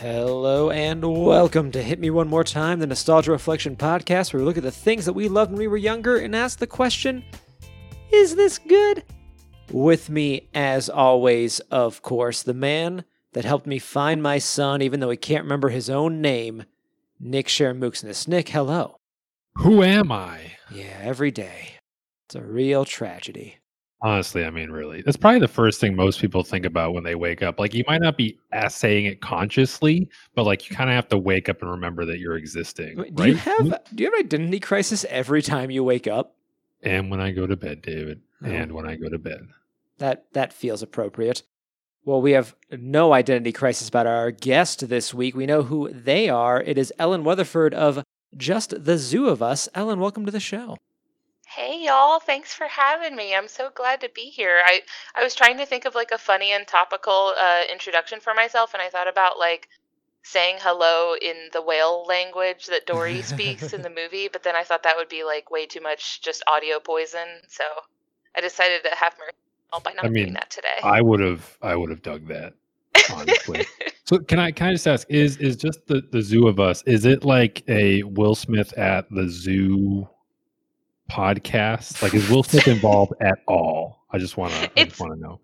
Hello and welcome to Hit Me One More Time, the Nostalgia Reflection podcast, where we look at the things that we loved when we were younger and ask the question Is this good? With me, as always, of course, the man that helped me find my son, even though he can't remember his own name, Nick Sharon-Mooksness. Nick, hello. Who am I? Yeah, every day. It's a real tragedy. Honestly, I mean, really, that's probably the first thing most people think about when they wake up. Like, you might not be saying it consciously, but like, you kind of have to wake up and remember that you're existing, Wait, Do right? you have do you have an identity crisis every time you wake up? and when I go to bed, David, Oh. and when I go to bed. That that feels appropriate. Well, we have no identity crisis about our guest this week. We know who they are. It is Ellen Weatherford of Just the Zoo of Us. Ellen, welcome to the show. Hey y'all, thanks for having me. I'm so glad to be here. I I was trying to think of like a funny and topical uh, introduction for myself, and I thought about like saying hello in the whale language that Dory speaks in the movie, but then I thought that would be like way too much just audio poison, so I decided to have mercy by not I mean, doing that today. I would have, I would have dug that. honestly. So can I can I just ask is is just the the zoo of us is it like a Will Smith at the zoo podcast? Like is Will Smith involved at all? I just want to I just want to know.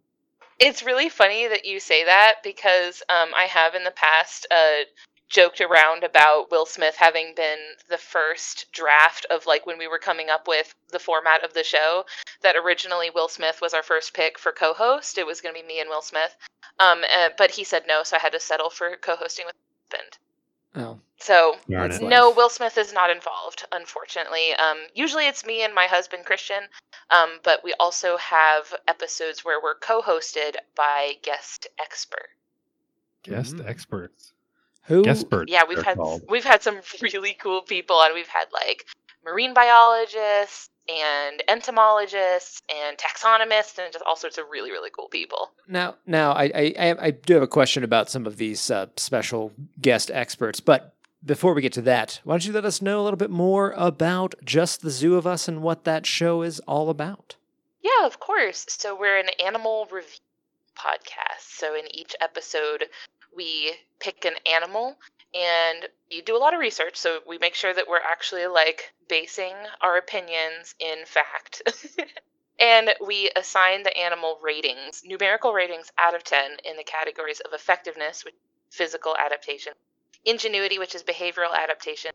It's really funny that you say that because um, I have in the past uh, joked around about Will Smith having been the first draft of like when we were coming up with the format of the show. That originally Will Smith was our first pick for co-host. It was going to be me and Will Smith, um, uh, but he said no, so I had to settle for co-hosting with my husband. Oh, So it. no. Will Smith is not involved, unfortunately. Um, usually it's me and my husband Christian, um, but we also have episodes where we're co-hosted by guest expert. Guest Mhm. experts. who? Guestbert. Yeah, we've had called. we've had some really cool people and We've had like marine biologists and entomologists and taxonomists and just all sorts of really really cool people. Now, now, I, I, I- I do have a question about some of these uh, special guest experts, but before we get to that, why don't you let us know a little bit more about Just the Zoo of Us and what that show is all about? Yeah, of course. So we're an animal review podcast. So in each episode, we pick an animal and you do a lot of research. So we make sure that we're actually like basing our opinions in fact. and we assign the animal ratings, numerical ratings out of 10 in the categories of effectiveness, which physical adaptation, ingenuity, which is behavioral adaptation,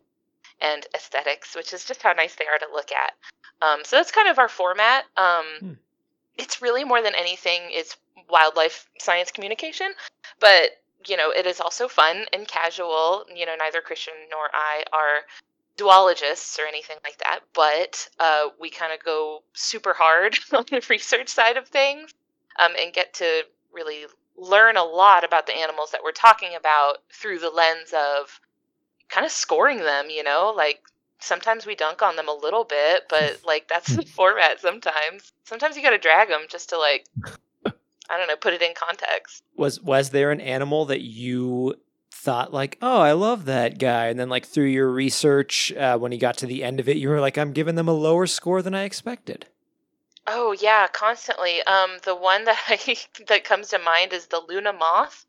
and aesthetics, which is just how nice they are to look at. Um, so that's kind of our format. Um, Hmm. It's really more than anything, it's wildlife science communication, but you know, it is also fun and casual. You know, neither Christian nor I are zoologists or anything like that, but uh, we kind of go super hard on the research side of things um, and get to really learn a lot about the animals that we're talking about through the lens of kind of scoring them, you know, like sometimes we dunk on them a little bit, but like that's the format sometimes. Sometimes you got to drag them just to like I don't know, put it in context. Was was there an animal that you thought like, oh, I love that guy, and then like through your research, uh, when you got to the end of it, you were like, I'm giving them a lower score than I expected. Oh yeah, constantly. Um, the one that I that comes to mind is the Luna moth,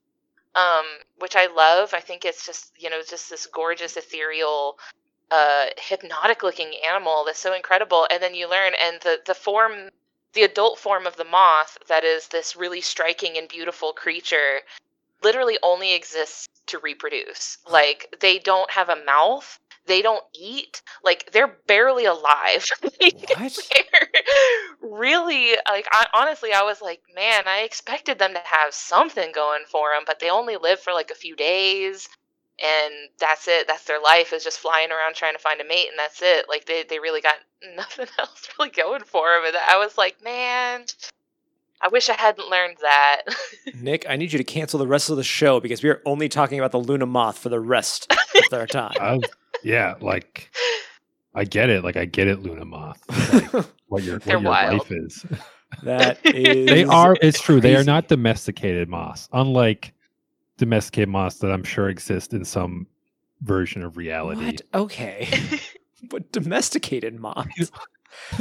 um, which I love. I think it's just you know just this gorgeous ethereal, uh, hypnotic looking animal that's so incredible. And then you learn, and the the form, the adult form of the moth, that is this really striking and beautiful creature, literally only exists to reproduce. Like they don't have a mouth. They don't eat. Like they're barely alive. What? they're really like I honestly I was like, man, I expected them to have something going for them, but they only live for like a few days and that's it. That's their life is just flying around trying to find a mate and that's it. Like they they really got nothing else really going for them. And I was like, man, I wish I hadn't learned that. Nick, I need you to cancel the rest of the show because we are only talking about the Luna moth for the rest of our time. I was- yeah, like I get it. Like I get it, Luna Moth. Like, what your what your wild. life is. that is. they are. It's true. They are not domesticated moths, unlike domesticated moths that I'm sure exist in some version of reality. What? Okay. but domesticated moths.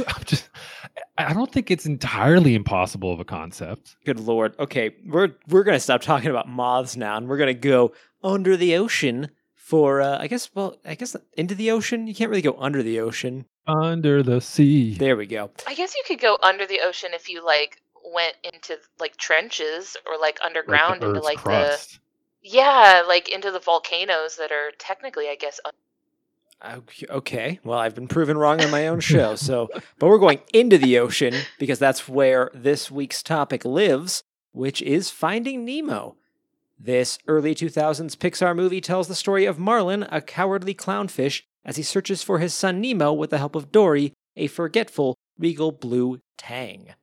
I'm just. I don't think it's entirely impossible of a concept. Good lord. Okay, we're we're gonna stop talking about moths now, and we're gonna go under the ocean for. Uh, I guess. Well, I guess into the ocean. You can't really go under the ocean. Under the sea. There we go. I guess you could go under the ocean if you like went into like trenches or like like underground into like crust. the yeah, like into the volcanoes that are technically, I guess, un- Okay, Okay, well, I've been proven wrong on my own show. So, but we're going into the ocean because that's where this week's topic lives, which is Finding Nemo. This early 2000s Pixar movie tells the story of Marlin, a cowardly clownfish, as he searches for his son Nemo with the help of Dory, a forgetful, regal blue tang.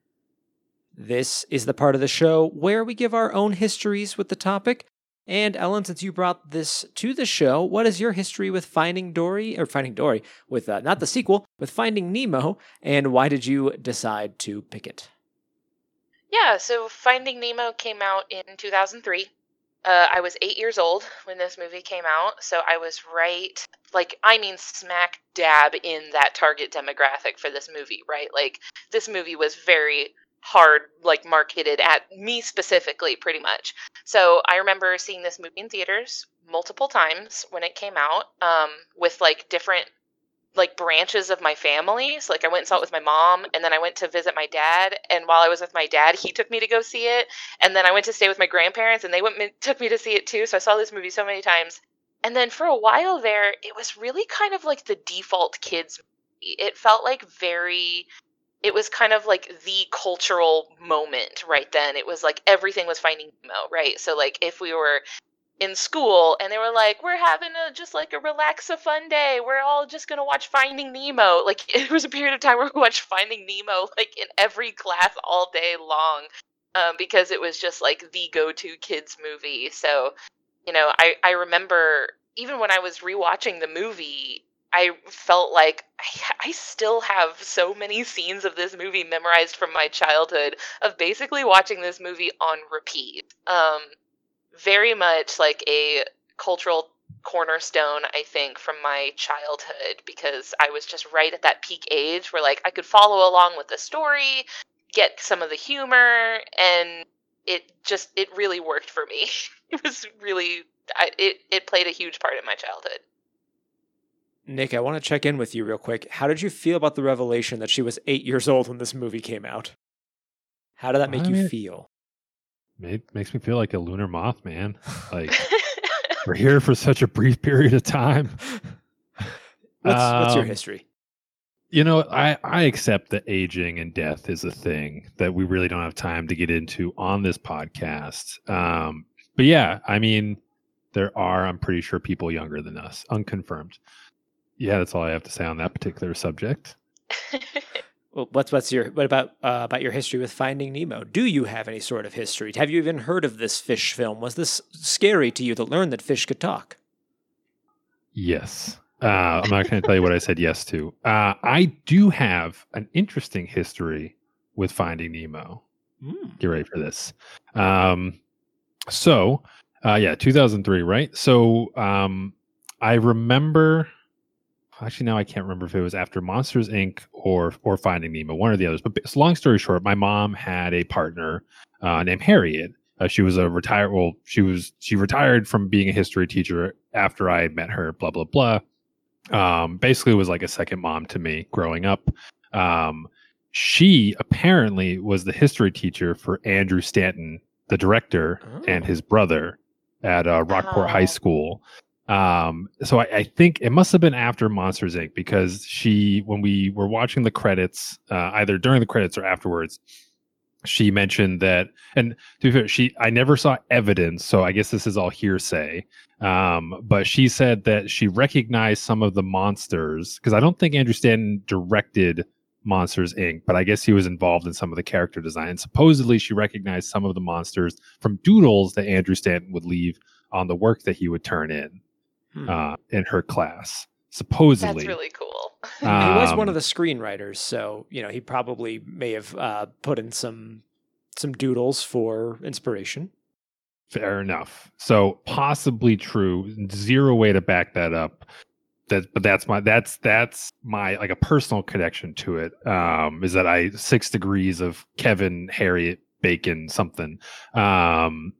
This is the part of the show where we give our own histories with the topic. And Ellen, since you brought this to the show, what is your history with Finding Dory, or Finding Dory, with uh, not the sequel, with Finding Nemo, and why did you decide to pick it? Yeah, so Finding Nemo came out in 2003. Uh, I was eight years old when this movie came out, so I was right, like, I mean, smack dab in that target demographic for this movie, right? Like, this movie was very hard, like, marketed at me specifically, pretty much. So I remember seeing this movie in theaters multiple times when it came out, um, with, like, different like branches of my family. So like I went and saw it with my mom and then I went to visit my dad and while I was with my dad, he took me to go see it and then I went to stay with my grandparents and they went took me to see it too. So I saw this movie so many times. And then for a while there, it was really kind of like the default kids movie. It felt like very it was kind of like the cultural moment right then. It was like everything was finding Nemo, right? So like if we were in school and they were like we're having a just like a relax a fun day. We're all just gonna watch finding nemo. Like it was a period of time where we watched finding nemo like in every class all day long um, because it was just like the go-to kids movie. So you know i i remember even when i was rewatching the movie I felt like I, I still have so many scenes of this movie memorized from my childhood of basically watching this movie on repeat. Um, very much like a cultural cornerstone i think from my childhood because i was just right at that peak age where like i could follow along with the story get some of the humor and it just it really worked for me it was really I, it it played a huge part in my childhood Nick, I want to check in with you real quick. How did you feel about the revelation that she was eight years old when this movie came out? How did that make I you mean- feel? Made, makes me feel like a lunar moth, man. Like we're here for such a brief period of time. What's, what's your Um, history? You know, I, I accept that aging and death is a thing that we really don't have time to get into on this podcast. Um, but yeah, I mean, there are, I'm pretty sure, people younger than us, unconfirmed. Yeah, that's all I have to say on that particular subject. What's what's your what about uh, about your history with Finding Nemo? Do you have any sort of history? Have you even heard of this fish film? Was this scary to you to learn that fish could talk? Yes. Uh, I'm not going to tell you what I said yes to. Uh, I do have an interesting history with Finding Nemo. Mm. get ready for this. Um, so, uh, yeah, 2003, right? So, um, I remember. Actually, now I can't remember if it was after Monsters Inc. or or Finding Nemo, one or the others. But so long story short, my mom had a partner uh, named Harriet. Uh, she was a retired. Well, she was she retired from being a history teacher after I had met her. Blah blah blah. Um, basically, was like a second mom to me growing up. Um, she apparently was the history teacher for Andrew Stanton, the director, and Oh. his brother at uh, Rockport Oh. High School. Um, so I, I think it must have been after Monsters Inc. because she, when we were watching the credits, uh, either during the credits or afterwards, she mentioned that, and to be fair, she I never saw evidence, so I guess this is all hearsay. Um, but she said that she recognized some of the monsters because I don't think Andrew Stanton directed Monsters Inc., but I guess he was involved in some of the character design. And supposedly, she recognized some of the monsters from doodles that Andrew Stanton would leave on the work that he would turn in Hmm. uh, in her class. Supposedly, that's really cool he was one Um, of the screenwriters, so you know he probably may have uh, put in some some doodles for inspiration. Fair enough. So possibly true. Zero way to back that up. That, but that's my that's that's my like a personal connection to it. Um, is that I six degrees of Kevin Harriet Bacon something. Um,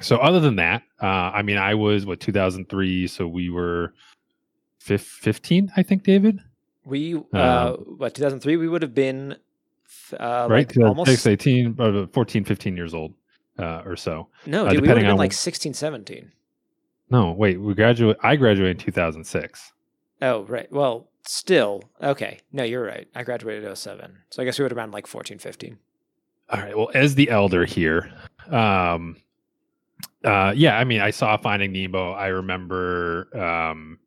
so other than that, uh, I mean, I was what 2003, so we were 15, I think, David. We uh, Um, what 2003 we would have been uh, right, like 2006, almost 18, uh, 14, 15 years old uh, or so. no uh, dude, we would have been like wh- 16 17 No, wait, we graduate. I graduated in 2006. oh right well still okay no you're right I graduated 07 so I guess we would have been like 14 15 All right. Well, as the elder here, um, uh, yeah, I mean, I saw Finding Nemo. I remember um,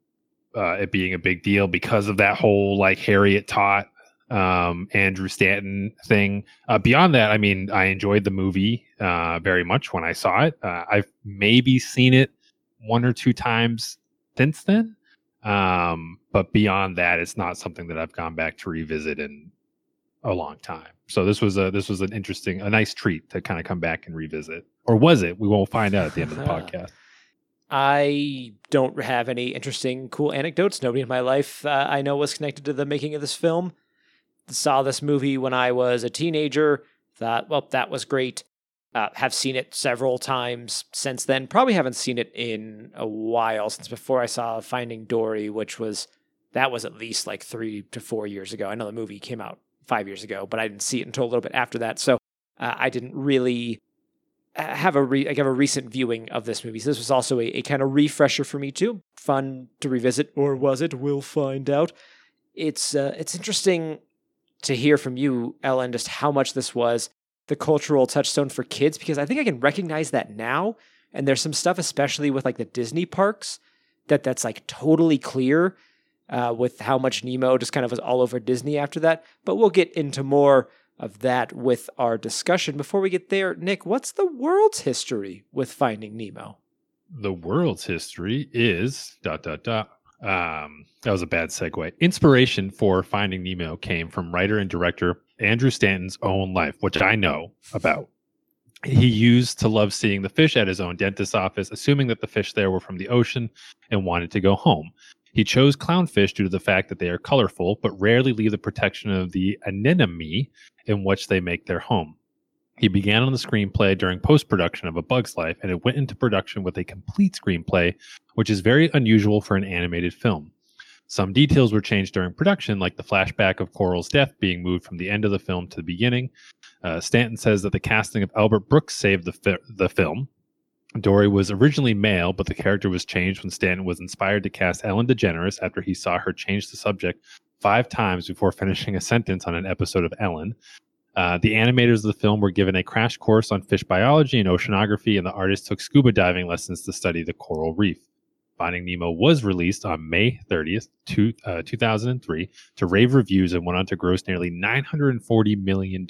uh, it being a big deal because of that whole like Harriet Taught, um, Andrew Stanton thing. Uh, beyond that, I mean, I enjoyed the movie uh, very much when I saw it. Uh, I've maybe seen it one or two times since then. Um, but beyond that, it's not something that I've gone back to revisit in a long time. So this was a this was an interesting, a nice treat to kind of come back and revisit. Or was it? We won't find out at the end of the podcast. I don't have any interesting, cool anecdotes. Nobody in my life uh, I know was connected to the making of this film. Saw this movie when I was a teenager. Thought, well, that was great. Uh, have seen it several times since then. Probably haven't seen it in a while since before I saw Finding Dory, which was that was at least like three to four years ago. I know the movie came out five years ago, but I didn't see it until a little bit after that. So uh, I didn't really uh, have a re- I have a recent viewing of this movie. So this was also a, a kind of refresher for me too. Fun to revisit, or was it? We'll find out. It's uh, it's interesting to hear from you, Ellen, just how much this was the cultural touchstone for kids because I think I can recognize that now. And there's some stuff, especially with like the Disney parks, that that's like totally clear uh, with how much Nemo just kind of was all over Disney after that. But we'll get into more of that with our discussion. Before we get there, Nick, what's the world's history with Finding Nemo? The world's history is dot dot dot. Um, that was a bad segue. Inspiration for Finding Nemo came from writer and director Andrew Stanton's own life, which I know about. He used to love seeing the fish at his own dentist's office, assuming that the fish there were from the ocean and wanted to go home. He chose clownfish due to the fact that they are colorful, but rarely leave the protection of the anemone in which they make their home. He began on the screenplay during post production of A Bug's Life, and it went into production with a complete screenplay, which is very unusual for an animated film. Some details were changed during production, like the flashback of Coral's death being moved from the end of the film to the beginning. Uh, Stanton says that the casting of Albert Brooks saved the, fi- the film. Dory was originally male, but the character was changed when Stanton was inspired to cast Ellen DeGeneres after he saw her change the subject five times before finishing a sentence on an episode of Ellen. Uh, the animators of the film were given a crash course on fish biology and oceanography, and the artists took scuba diving lessons to study the coral reef. Finding Nemo was released on May 30th, two, uh, 2003, to rave reviews and went on to gross nearly $940 million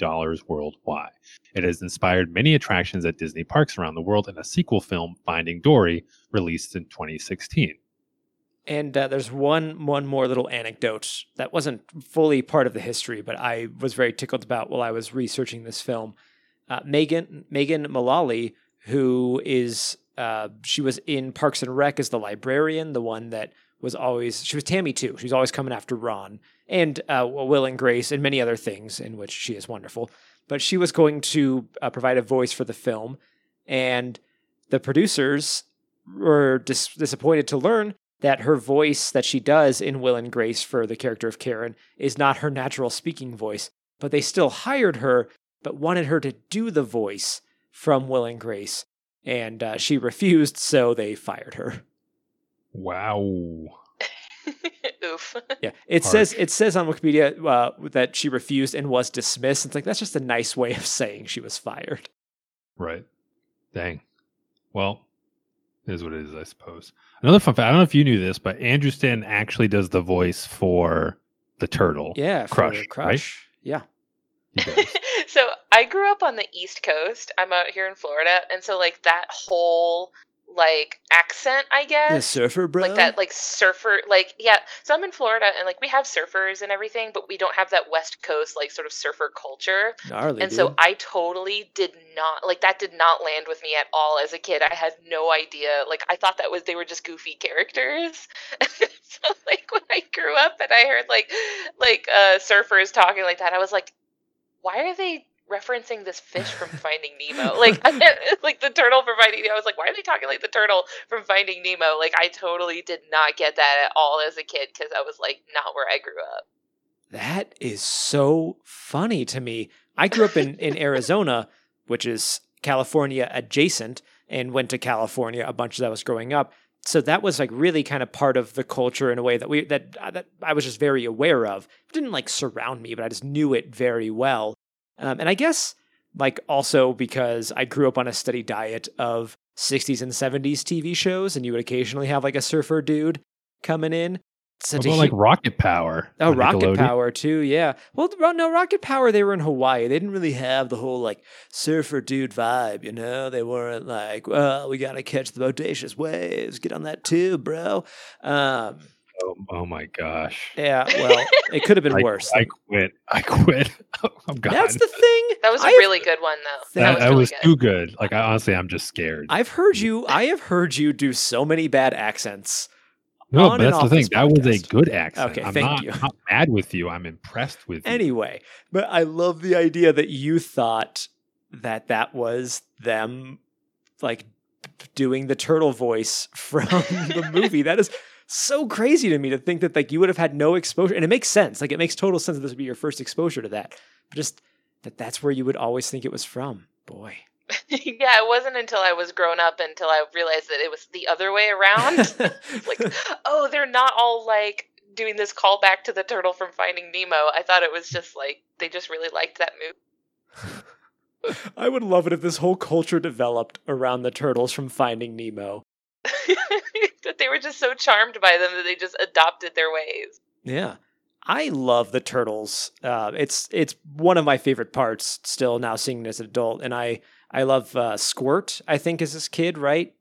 worldwide. It has inspired many attractions at Disney parks around the world, and a sequel film, Finding Dory, released in 2016. And uh, there's one one more little anecdote that wasn't fully part of the history, but I was very tickled about while I was researching this film. Uh, Megan Megan Mullally, who is uh, she was in Parks and Rec as the librarian, the one that was always she was Tammy too. She was always coming after Ron and uh, Will and Grace and many other things in which she is wonderful. But she was going to uh, provide a voice for the film, and the producers were dis- disappointed to learn that her voice that she does in Will and Grace for the character of Karen is not her natural speaking voice, but they still hired her, but wanted her to do the voice from Will and Grace. And uh, she refused, so they fired her. Wow. Oof. Yeah, it Harsh. says it says on Wikipedia uh, that she refused and was dismissed. It's like that's just a nice way of saying she was fired. Right. Dang. Well, it is what it is, I suppose. Another fun fact I don't know if you knew this, but Andrew Stanton actually does the voice for the turtle. Yeah, for Crush, right? Crush. Yeah, He does. So I grew up on the East Coast. I'm out here in Florida, and so like that whole like accent, I guess. The surfer bro. like that like surfer like yeah so i'm in florida and like we have surfers and everything but we don't have that west coast like sort of surfer culture Gnarly, and so i totally did not like that did not land with me at all as a kid i had no idea like i thought that was they were just goofy characters so like when i grew up and i heard like like uh surfers talking like that i was like why are they referencing this fish from finding nemo like like the turtle from finding nemo i was like why are they talking like the turtle from finding nemo like i totally did not get that at all as a kid because i was like not where i grew up That is so funny to me. I grew up in, in Arizona, which is California adjacent, and went to California a bunch as I was growing up. So that was like really kind of part of the culture in a way that we that uh, that I was just very aware of. It didn't like surround me, but I just knew it very well. Um, and I guess like also because I grew up on a steady diet of 60s and 70s TV shows, and you would occasionally have like a surfer dude coming in. What Such a like Rocket Power? Oh, Rocket Power too, yeah. Well, no, Rocket Power. They were in Hawaii. They didn't really have the whole like surfer dude vibe, you know. They weren't like, well, we gotta catch the bodacious waves. Get on that tube, bro. Um, Oh, oh my gosh. yeah. Well, it could have been I, worse. I quit. I quit. I'm gone. That's the thing. that was a I've- really good one though That- that, that, that was was, good too good. Like I honestly, I'm just scared. I've heard you. I have heard you do so many bad accents. No, but that's the thing. That was a good accent. Okay, I'm thank not, you. I'm not mad with you. I'm impressed with you. Anyway, but I love the idea that you thought that that was them like doing the turtle voice from the movie. That is so crazy to me to think that like you would have had no exposure and it makes sense. Like it makes total sense that this would be your first exposure to that. But just that that's where you would always think it was from. Boy. yeah it wasn't until i was grown up until i realized that it was the other way around like oh they're not all like doing this callback to the turtle from finding nemo i thought it was just like they just really liked that movie I would love it if this whole culture developed around the turtles from Finding Nemo. that they were just so charmed by them that they just adopted their ways Yeah. I love the turtles. Uh, it's it's one of my favorite parts still now seeing it as an adult. And I I love uh, Squirt, I think is this kid, right?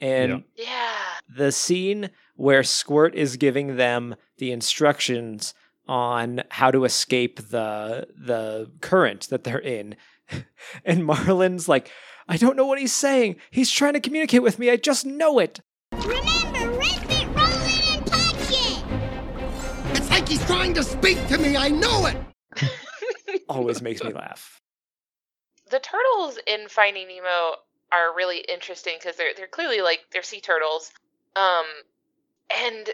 And Yeah. yeah the scene where Squirt is giving them the instructions on how to escape the the current that they're in. and Marlin's like, I don't know what he's saying. He's trying to communicate with me. I just know it. Remember, rip it, roll it, and touch it! It's like he's trying to speak to me. I know it. Always makes me laugh. The turtles in Finding Nemo are really interesting because they're they're clearly like they're sea turtles, um, and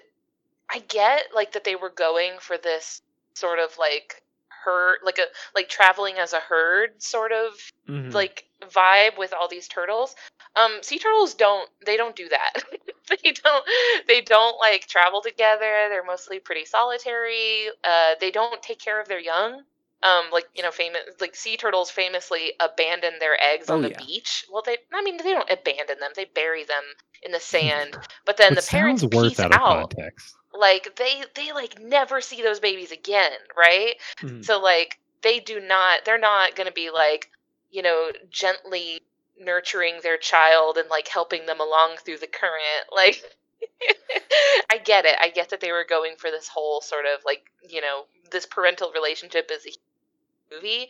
I get like that they were going for this sort of like herd, like a like traveling as a herd sort of Mhm. like vibe with all these turtles. Um, sea turtles don't they don't do that. they don't they don't like travel together. They're mostly pretty solitary. Uh, they don't take care of their young. Um, like you know, famous like sea turtles famously abandon their eggs Oh, on the yeah. beach. Well, they I mean they don't abandon them. They bury them in the sand. But then Which the parents peace out out. Like they they like never see those babies again, right? Mhm. So like they do not they're not going to be like, you know, gently nurturing their child and like helping them along through the current. Like I get it. I get that they were going for this whole sort of like, you know, this parental relationship is a movie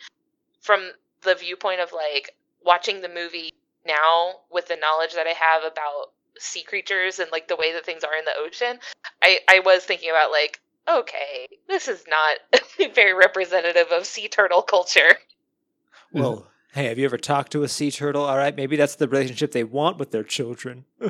from the viewpoint of like watching the movie now with the knowledge that I have about sea creatures and like the way that things are in the ocean. I I was thinking about like okay, this is not very representative of sea turtle culture. Well, hey, have you ever talked to a sea turtle? All right, maybe that's the relationship they want with their children.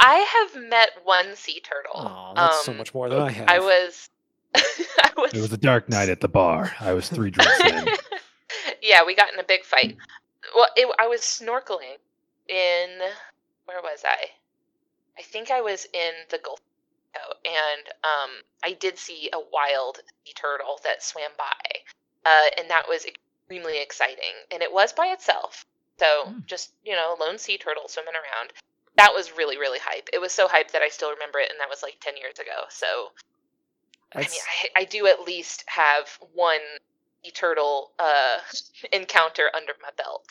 I have met one sea turtle. Oh, that's so Um, much more than I have. I was I was, It was a dark night at the bar. I was three drinks in. yeah, we got in a big fight. Well, it, I was snorkeling in where was I? I think I was in the Gulf, and um, I did see a wild sea turtle that swam by, uh, and that was extremely exciting. And it was by itself, so Hmm. just you know, a lone sea turtle swimming around. That was really really hype. It was so hype that I still remember it, and that was like ten years ago. So I mean, I, I do at least have one sea turtle uh, encounter under my belt.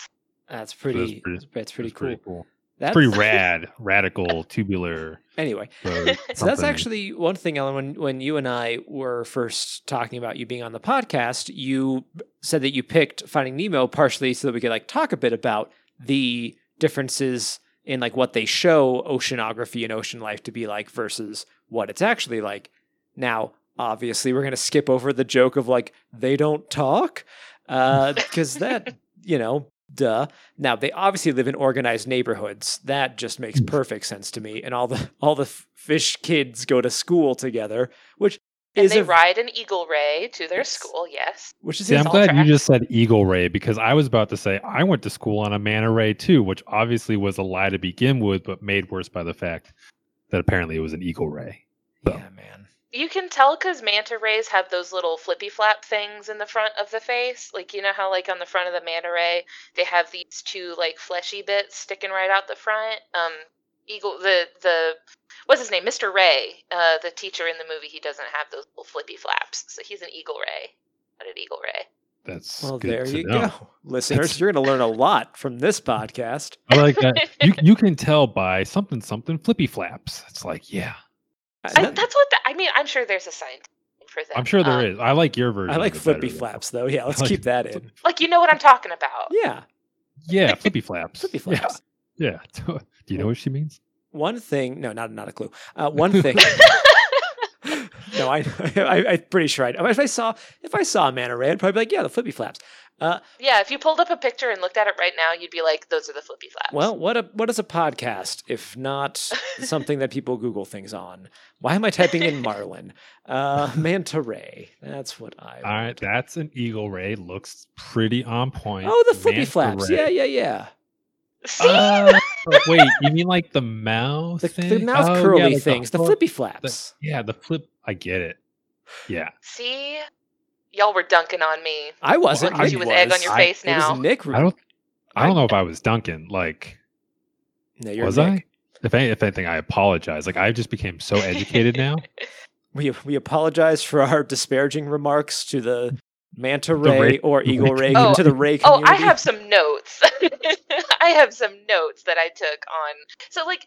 That's So pretty. pretty- That's pretty, It's cool. pretty cool. That's Pretty rad, radical, tubular. Anyway, road, so that's actually one thing, Ellen. When when you and I were first talking about you being on the podcast, you said that you picked Finding Nemo partially so that we could like talk a bit about the differences in like what they show oceanography and ocean life to be like versus what it's actually like. Now, obviously, we're gonna skip over the joke of like they don't talk, uh, because that you know. Duh. Now they obviously live in organized neighborhoods. That just makes hmm. perfect sense to me. And all the all the fish kids go to school together, which And is they a, ride an eagle ray to their Yes. school. Yes. which is See, I'm all glad you just said Eagle Ray because I was about to say I went to school on a manta ray too, which obviously was a lie to begin with, but made worse by the fact that apparently it was an Eagle Ray. yeah, man. You can tell because manta rays have those little flippy flap things in the front of the face. Like, you know how, like, on the front of the manta ray, they have these two, like, fleshy bits sticking right out the front? Um, Eagle, the, the, what's his name? Mr. Ray, uh, the teacher in the movie, he doesn't have those little flippy flaps. So he's an Eagle Ray. Not an Eagle Ray. That's Well, good there to you know. go, listeners. You're going to learn a lot from this podcast. I like that. you you can tell by something something flippy flaps. It's like yeah, I, that's what the, I mean. I'm sure there's a science for that. I'm sure there Um, is. I like your version. I like flippy better, flaps, though. Yeah, let's like keep that in. Like, you know what I'm talking about. Yeah, Yeah, flippy flaps. flippy Yeah, flaps. Yeah. Do you know what she means? One thing, no, not not a clue. Uh, one thing. no, I, I, I'm pretty sure. I, if I saw if I saw a manta ray, I'd probably be like, yeah, the flippy flaps. Uh, Yeah, if you pulled up a picture and looked at it right now, you'd be like, those are the flippy flaps. well, what a what is a podcast if not something that people Google things on? Why am I typing in Marlin? Uh, manta ray. That's what I. All right, that's an eagle ray. Looks pretty on point. Oh, the flippy Manta flaps. ray. Yeah, yeah, yeah. See? Uh, wait, you mean like the mouth? The, the mouth Oh, yeah, curly like things, the, hook- flippy the- flaps. yeah, the flip. I get it. Yeah. See? Y'all were dunking on me. I wasn't. Look at Nick you with egg on your I- face It was now. Nick. I don't. I don't know if I was dunking. Like, No, you're was Nick. I? If any, if anything, I apologize. Like, I just became so educated now. We we apologize for our disparaging remarks to the manta The ray ray- or eagle ray oh, ray Oh, to the ray community. Oh. I have some notes. I have some notes that I took on. So like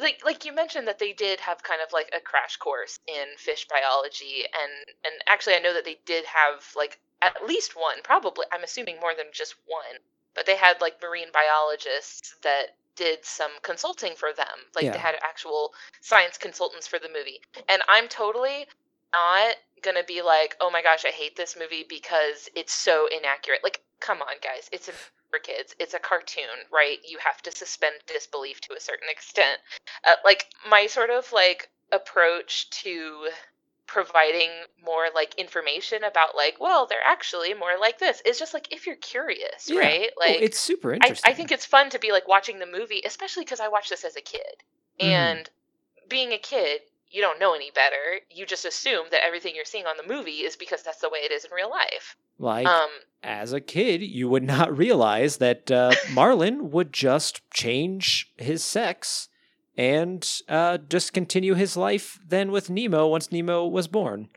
like like you mentioned that they did have kind of like a crash course in fish biology and and actually I know that they did have like at least one, probably I'm assuming more than just one. But they had like marine biologists that did some consulting for them. Like Yeah. they had actual science consultants for the movie. And I'm totally not gonna be like, oh my gosh, I hate this movie because it's so inaccurate. Like, come on, guys, it's a, for kids. It's a cartoon, right? You have to suspend disbelief to a certain extent. Uh, like my sort of like approach to providing more like information about like, well, they're actually more like this. Is just like if you're curious, Yeah. right? Oh, Like it's super interesting. I think it's fun to be like watching the movie, especially because I watched this as a kid. Mhm. And being a kid, you don't know any better. You just assume that everything you're seeing on the movie is because that's the way it is in real life. like Um, as a kid, you would not realize that uh, Marlin would just change his sex and uh, just continue his life then with Nemo once Nemo was born,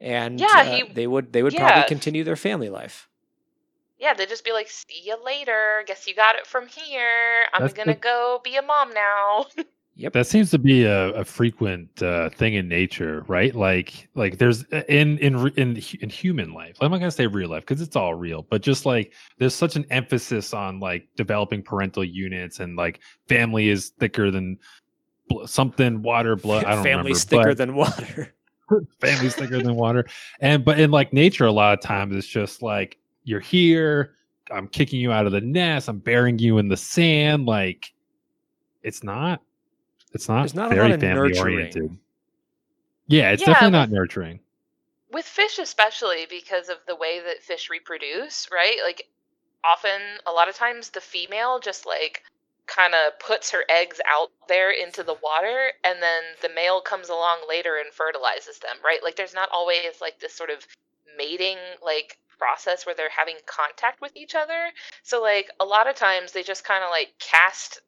and Yeah, uh, he- they would they would yeah. probably continue their family life. yeah, they'd just be like, "See you later. Guess you got it from here. I'm That's gonna the- go be a mom now." Yep. That seems to be a, a frequent uh, thing in nature, right? Like, like there's uh, in in in in human life. I'm not gonna say real life because it's all real, but just like there's such an emphasis on like developing parental units and like family is thicker than bl- something water blood. I don't Family's remember, thicker than water. family's thicker than water. And but in like nature, a lot of times it's just like you're here. I'm kicking you out of the nest. I'm burying you in the sand. Like it's not. It's not, There's not very family nurturing. oriented. Yeah, it's Yeah, definitely not nurturing. with fish especially because of the way that fish reproduce right like often a lot of times the female just like kind of puts her eggs out there into the water and then the male comes along later and fertilizes them right like there's not always like this sort of mating like process where they're having contact with each other so like a lot of times they just kind of like cast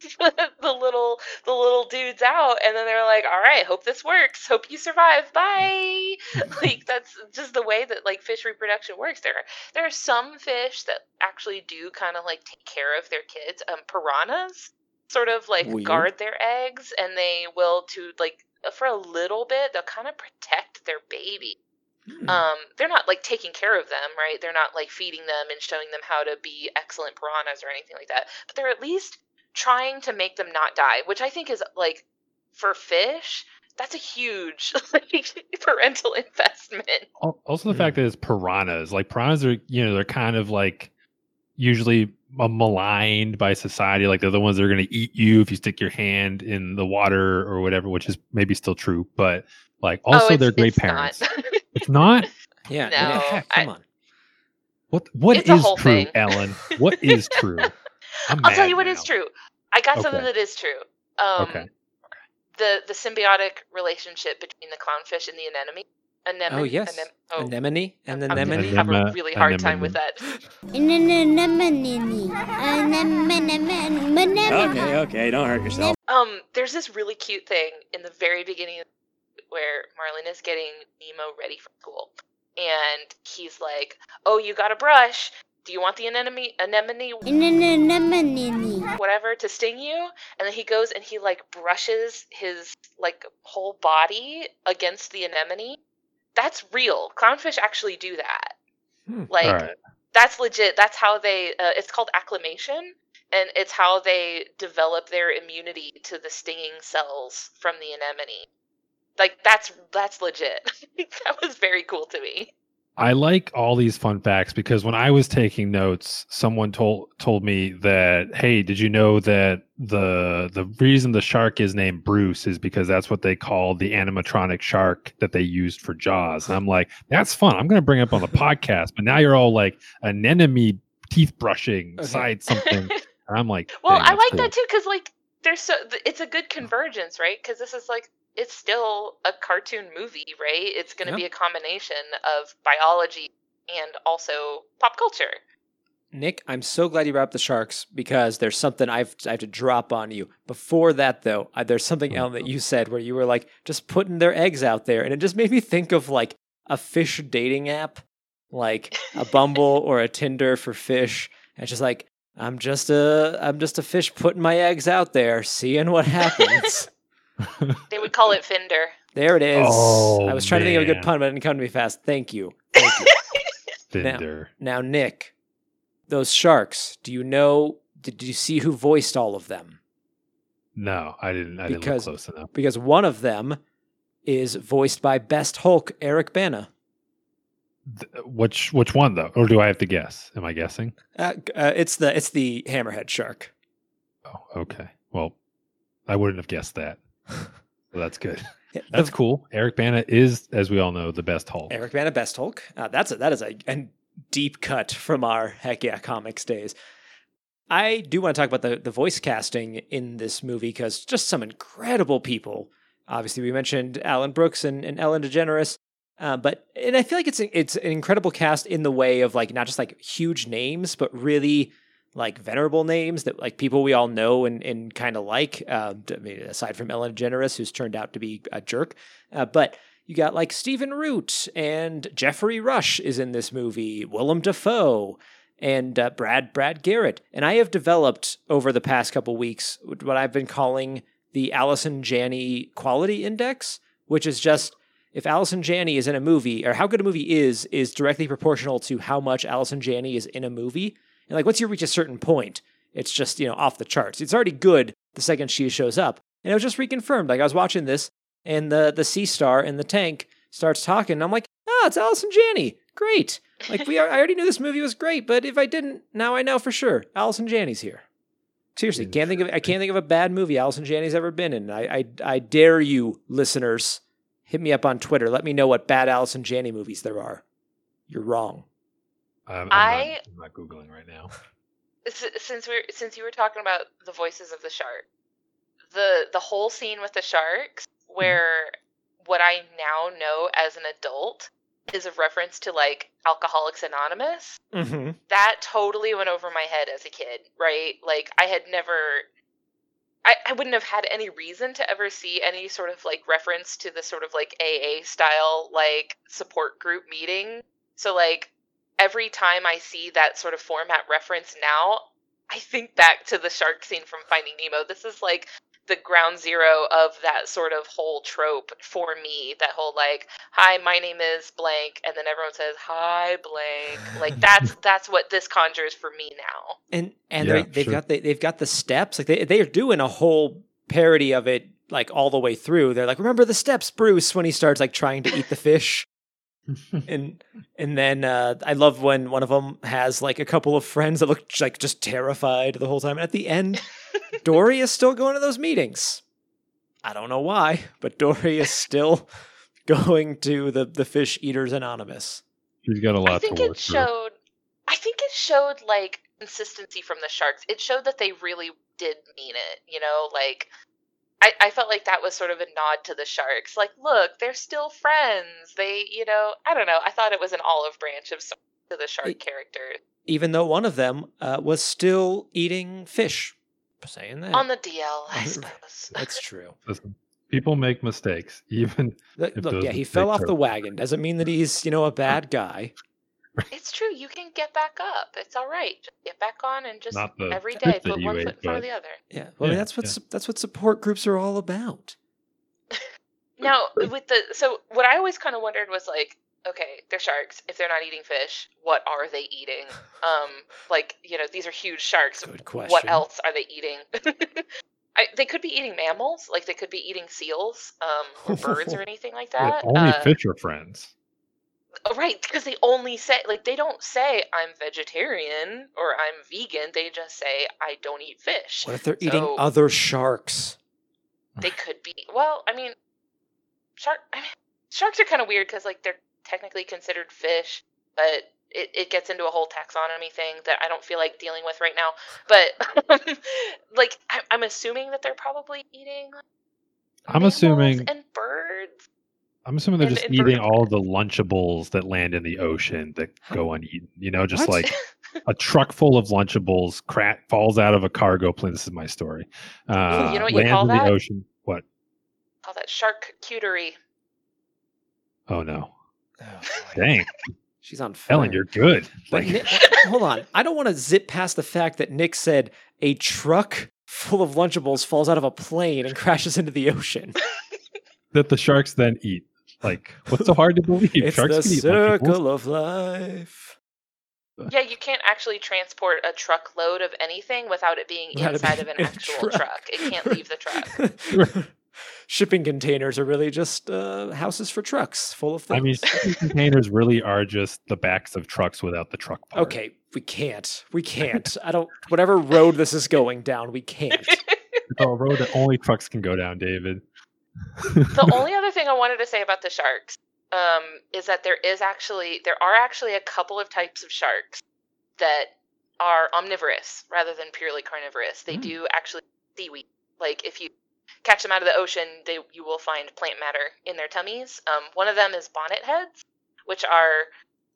the little the little dudes out and then they're like all right hope this works hope you survive bye like that's just the way that like fish reproduction works there are there are some fish that actually do kind of like take care of their kids um piranhas sort of like Weird. guard their eggs, and they will to like for a little bit they'll kind of protect their baby. Hmm. Um, they're not like taking care of them, right? They're not like feeding them and showing them how to be excellent piranhas or anything like that. But they're at least trying to make them not die, which I think is like for fish, that's a huge like parental investment. Also, the Mhm. fact that it's piranhas, like piranhas are, you know, they're kind of like usually uh, maligned by society. Like they're the ones that are going to eat you if you stick your hand in the water or whatever, which is maybe still true. But like, also, oh, they're great it's parents. Not. It's not. yeah, no, yeah, come I- on. What What It's a is whole true, thing. Ellen? What is true? I'm I'll tell you what now. is true. I got something that is true. Um, Okay. The the symbiotic relationship between the clownfish and the anemone. Anemone. Oh yes, anem- oh, anemone and I'm- anemone. I have a really hard time with that. anemone. that. Okay, okay, don't hurt yourself. Um, there's this really cute thing in the very beginning where Marlin is getting Nemo ready for school, and he's like, "Oh, you got a brush? Do you want the anemone, anemone, whatever, to sting you?" And then he goes and he like brushes his like whole body against the anemone. That's real. Clownfish actually do that. Hmm. Like All right. that's legit. That's how they. Uh, it's called acclimation, and it's how they develop their immunity to the stinging cells from the anemone. Like that's that's legit. that was very cool to me. I like all these fun facts because when I was taking notes, someone told told me that, hey, did you know that the the reason the shark is named Bruce is because that's what they call the animatronic shark that they used for Jaws. And I'm like, that's fun. I'm going to bring it up on the podcast. But now you're all like anemone teeth brushing Okay. side something. And I'm like, Well, I like cool. that too because like there's so it's a good convergence, right? Because this is like it's still a cartoon movie, right? It's going to Yeah. be a combination of biology and also pop culture. Nick, I'm so glad you brought up the sharks because there's something I've I have to drop on you. Before that, though, uh, there's something else that you said where you were like just putting their eggs out there, and it just made me think of like a fish dating app, like a Bumble or a Tinder for fish. And it's just like I'm just a I'm just a fish putting my eggs out there, seeing what happens. They would call it Finder. there it is. Oh, I was trying to think of a good pun, but it didn't come to me fast. Thank you. Thank you. Fender. Now, Nick, those sharks, do you know, did you see who voiced all of them? No, I didn't. I didn't look Because- close enough. Because one of them is voiced by Best Hulk, Eric Bana. Th- Which which one though? Or do I have to guess? Am I guessing? Uh, uh, it's the it's the hammerhead shark. Oh, okay. Well, I wouldn't have guessed that. Well, that's good. That's cool. Eric Bana is, as we all know, the best Hulk. Eric Bana, Best Hulk. Uh, that's a, that is a, a deep cut from our heck yeah comics days. I do want to talk about the the voice casting in this movie because just some incredible people. Obviously, we mentioned Alan Brooks and, and Ellen DeGeneres, uh, but and I feel like it's it's an incredible cast in the way of like not just like huge names, but really like venerable names that like people we all know and, and kind of like. Uh, I mean, aside from Ellen DeGeneres, who's turned out to be a jerk, uh, but you got like Stephen Root and Geoffrey Rush is in this movie, Willem Dafoe and uh, Brad Brad Garrett. And I have developed over the past couple weeks what I've been calling the Allison Janney Quality Index, which is just if Allison Janney is in a movie or how good a movie is is directly proportional to how much Allison Janney is in a movie. And like once you reach a certain point, it's just, you know, off the charts. It's already good the second she shows up. And it was just reconfirmed. Like I was watching this and the the sea star in the tank starts talking. And I'm like, ah, it's Allison Janney. Great. Like we, are, I already knew this movie was great, but if I didn't, now I know for sure. Allison Janney's here. Seriously, can't think of I can't think of a bad movie Allison Janney's ever been in. I, I I dare you, listeners, hit me up on Twitter. Let me know what bad Allison Janney movies there are. You're wrong. I'm, I'm I- not, I'm not googling right now. Since we're since you were talking about the voices of the shark, the the whole scene with the sharks, where what I now know as an adult is a reference to like Alcoholics Anonymous. Mm-hmm. That totally went over my head as a kid, right? Like I had never. I, I wouldn't have had any reason to ever see any sort of like reference to the sort of like AA style like support group meeting. So like every time I see that sort of format reference now, I think back to the shark scene from Finding Nemo. This is like the ground zero of that sort of whole trope for me. That whole like, "Hi, my name is blank," and then everyone says, "Hi, blank." Like that's that's what this conjures for me now. And and Yeah, they, they've sure. got the, they've got the steps. Like they they are doing a whole parody of it like all the way through. They're like, remember the steps, Bruce, when he starts like trying to eat the fish. And and then uh, I love when one of them has like a couple of friends that look like just terrified the whole time. And at the end, Dory is still going to those meetings. I don't know why, but Dory is still going to the the Fish Eaters Anonymous. She's got a lot I think to work it through. showed. I think it showed like consistency from the sharks. It showed that they really did mean it. You know, like I, I felt like that was sort of a nod to the sharks. Like, look, they're still friends. They, you know, I don't know. I thought it was an olive branch of sorts to the shark It- characters Even though one of them uh, was still eating fish. Saying that. on the DL. I suppose. That's true. Listen, people make mistakes, even Look, If look, yeah, he fell off are- the wagon. Doesn't mean that he's, you know, a bad guy. It's true. You can get back up. It's all right. Just get back on and just every day the every fish day that put one ate, foot in front of the other. Yeah. Well, I mean, that's what yeah. su- that's what support groups are all about. Now, with the so what I always kind of wondered was like, okay, they're sharks. If they're not eating fish, what are they eating? Um, like you know, these are huge sharks. Good question. What else are they eating? I, they could be eating mammals, like they could be eating seals, um, or birds or anything like Yeah, that. only Uh, fish are friends. Oh, right, because they only say like they don't say I'm vegetarian or I'm vegan. They just say I don't eat fish. What if they're eating other sharks? They could be. Well, I mean, shark. I mean, sharks are kind of weird because like they're technically considered fish, but it, it gets into a whole taxonomy thing that I don't feel like dealing with right now. But like, I, I'm assuming that they're probably eating. I'm assuming and birds. I'm assuming they're and- just and eating bird- all the Lunchables that land in the ocean that go uneaten. You know, just What? like a truck full of Lunchables crack falls out of a cargo plane. This is my story. Uh, you know what you lands call in that? the ocean. What? Call that shark cutery. Oh no! Oh, Dang, She's on fire. Ellen, you're good. But Like, Nick, hold on. I don't want to zip past the fact that Nick said a truck full of Lunchables falls out of a plane and crashes into the ocean. that the sharks then eat. Like, what's so hard to believe? it's sharks the can eat Lunchables. circle of life. Yeah, you can't actually transport a truckload of anything without it being Without it inside of an actual truck. truck. It can't leave the truck. Shipping containers are really just uh, houses for trucks full of things. I mean, shipping containers really are just the backs of trucks without the truck part. okay, we can't. We can't. I don't. Whatever road this is going down, we can't. It's a road that only trucks can go down, David. The only other thing I wanted to say about the sharks um, is that there is actually there are actually a couple of types of sharks that are omnivorous rather than purely carnivorous. They Mm. do actually seaweed. Like if you catch them out of the ocean, they you will find plant matter in their tummies. Um, one of them is bonnet heads, which are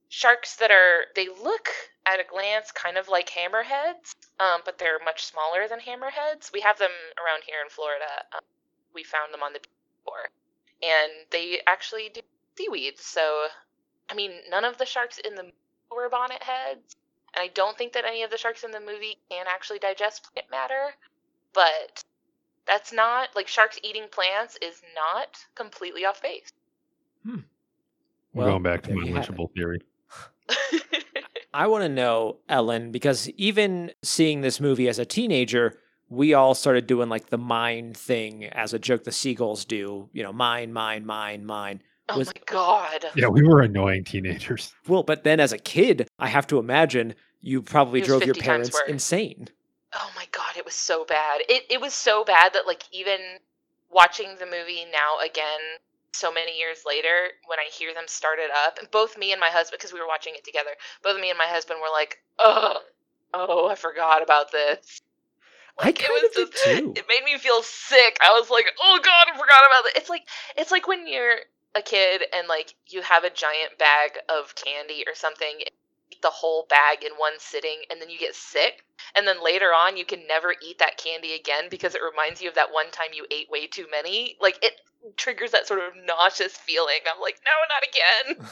sharks that are they look at a glance kind of like hammerheads, um, but they're much smaller than hammerheads. We have them around here in Florida. Um, we found them on the beach before, and they actually do seaweed. So, I mean, none of the sharks in the movie were bonnet heads, and I don't think that any of the sharks in the movie can actually digest plant matter. But that's not like sharks eating plants is not completely off base. I'm Well, going back to my you. Lunchable theory. I want to know, Ellen, because even seeing this movie as a teenager, we all started doing like the mine thing as a joke the seagulls do. You know, mine, mine, mine, mine. oh Was- my god. Yeah, we were annoying teenagers. Well, but then as a kid, I have to imagine you probably drove your parents insane. Oh my god, it was so bad. It it was so bad that like even watching the movie now again so many years later when I hear them start it up, and both me and my husband because we were watching it together, both me and my husband were like, "Oh, oh, I forgot about this." I Like, it kind was of did just- too. It made me feel sick. I was like, "Oh god, I forgot about it." It's like it's like when you're a kid and like you have a giant bag of candy or something the whole bag in one sitting and then you get sick and then later on you can never eat that candy again because it reminds you of that one time you ate way too many like it triggers that sort of nauseous feeling i'm like no not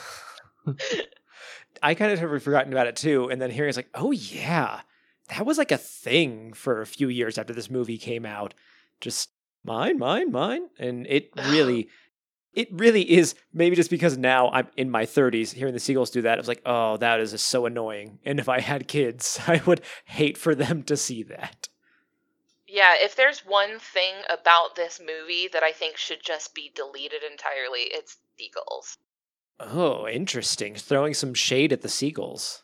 again I kind of have forgotten about it too, and then hearing it's like, oh yeah, that was like a thing for a few years after this movie came out. Just mine, mine, mine. And it really, it really is maybe just because now I'm in my 30s, hearing the seagulls do that, I was like, oh, that is so annoying. And if I had kids, I would hate for them to see that. Yeah, if there's one thing about this movie that I think should just be deleted entirely, it's seagulls. Oh, interesting. Throwing some shade at the seagulls.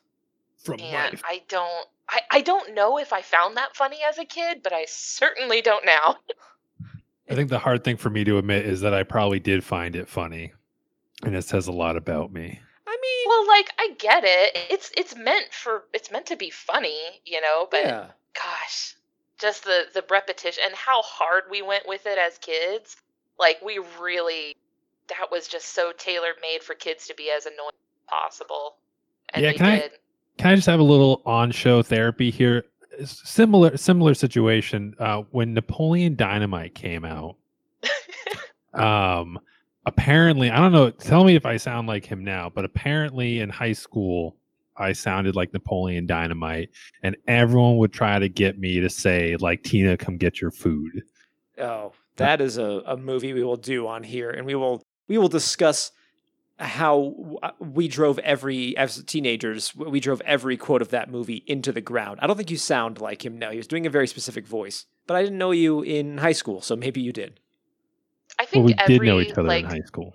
From And life. I don't I, I don't know if I found that funny as a kid, but I certainly don't now. I think the hard thing for me to admit is that I probably did find it funny, and it says a lot about me. I mean, Well, like I get it. It's it's meant for it's meant to be funny, you know, but yeah. gosh, just the the repetition and how hard we went with it as kids. Like we really that was just so tailor made for kids to be as annoying as possible. And Yeah, they can I- did. Can I just have a little on-show therapy here? Similar similar situation uh, when Napoleon Dynamite came out. um, apparently, I don't know. Tell me if I sound like him now, but apparently in high school, I sounded like Napoleon Dynamite, and everyone would try to get me to say like Tina, come get your food. Oh, that is a, a movie we will do on here, and we will we will discuss how uh, we drove every as teenagers we drove every quote of that movie into the ground. I don't think you sound like him now. He was doing a very specific voice, but I didn't know you in high school, so maybe you did. I Well, think we every did know each other like in high school.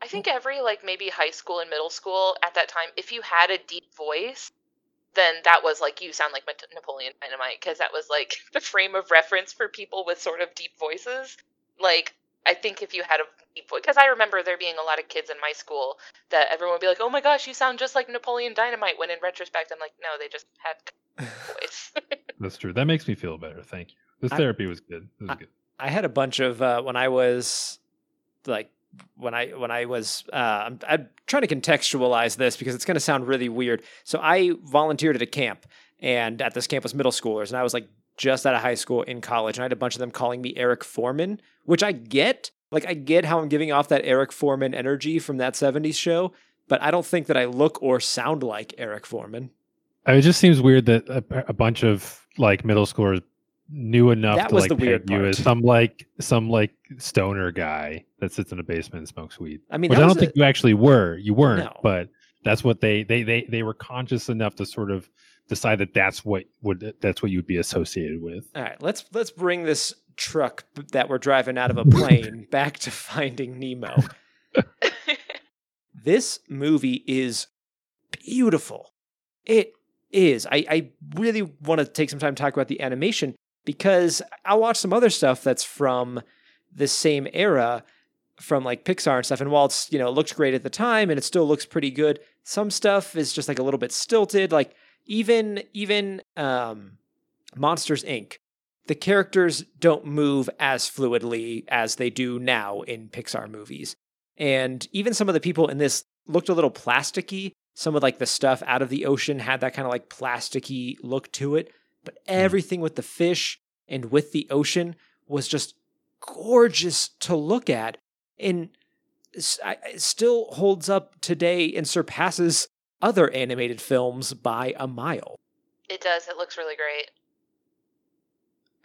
I think every like maybe high school and middle school at that time, if you had a deep voice, then that was like you sound like Napoleon Dynamite because that was like the frame of reference for people with sort of deep voices. Like I think if you had a deep voice, because I remember there being a lot of kids in my school that everyone would be like, "Oh my gosh, you sound just like Napoleon Dynamite." When in retrospect, I'm like, no, they just had a voice. That's true. That makes me feel better. Thank you. This I- therapy was good. It was I- good. I had a bunch of uh, when I was like when I when I was uh, I'm, I'm trying to contextualize this because it's going to sound really weird. So I volunteered at a camp, and at this camp was middle schoolers, and I was like just out of high school in college, and I had a bunch of them calling me Eric Forman, which I get. Like I get how I'm giving off that Eric Forman energy from that '70s show, but I don't think that I look or sound like Eric Forman. It just seems weird that a, a bunch of like middle schoolers knew enough That to was like the weird you as some like some like stoner guy that sits in a basement and smokes weed. I mean, Which I don't think you actually were. You weren't, No. but that's what they they they they were conscious enough to sort of decide that that's what would that's what you would be associated with. All right, let's let's bring this truck that we're driving out of a plane back to Finding Nemo. this movie is beautiful. It is. I, I really want to take some time to talk about the animation because I watched some other stuff that's from the same era from like Pixar and stuff. And while it's, you know, it looked great at the time and it still looks pretty good, some stuff is just like a little bit stilted. Like even even um Monsters Inc. The characters don't move as fluidly as they do now in Pixar movies. And even some of the people in this looked a little plasticky. Some of like the stuff out of the ocean had that kind of like plasticky look to it. But everything with the fish and with the ocean was just gorgeous to look at. And s- I- it still holds up today and surpasses other animated films by a mile. It does. It looks really great.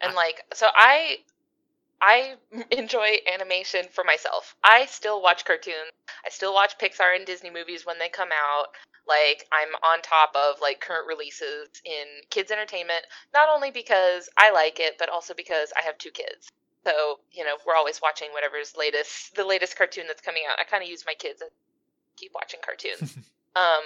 And like, so I I enjoy animation for myself. I still watch cartoons. I still watch Pixar and Disney movies when they come out. Like I'm on top of like current releases in kids entertainment, not only because I like it, but also because I have two kids. So, you know, we're always watching whatever's latest the latest cartoon that's coming out. I kind of use my kids to keep watching cartoons. um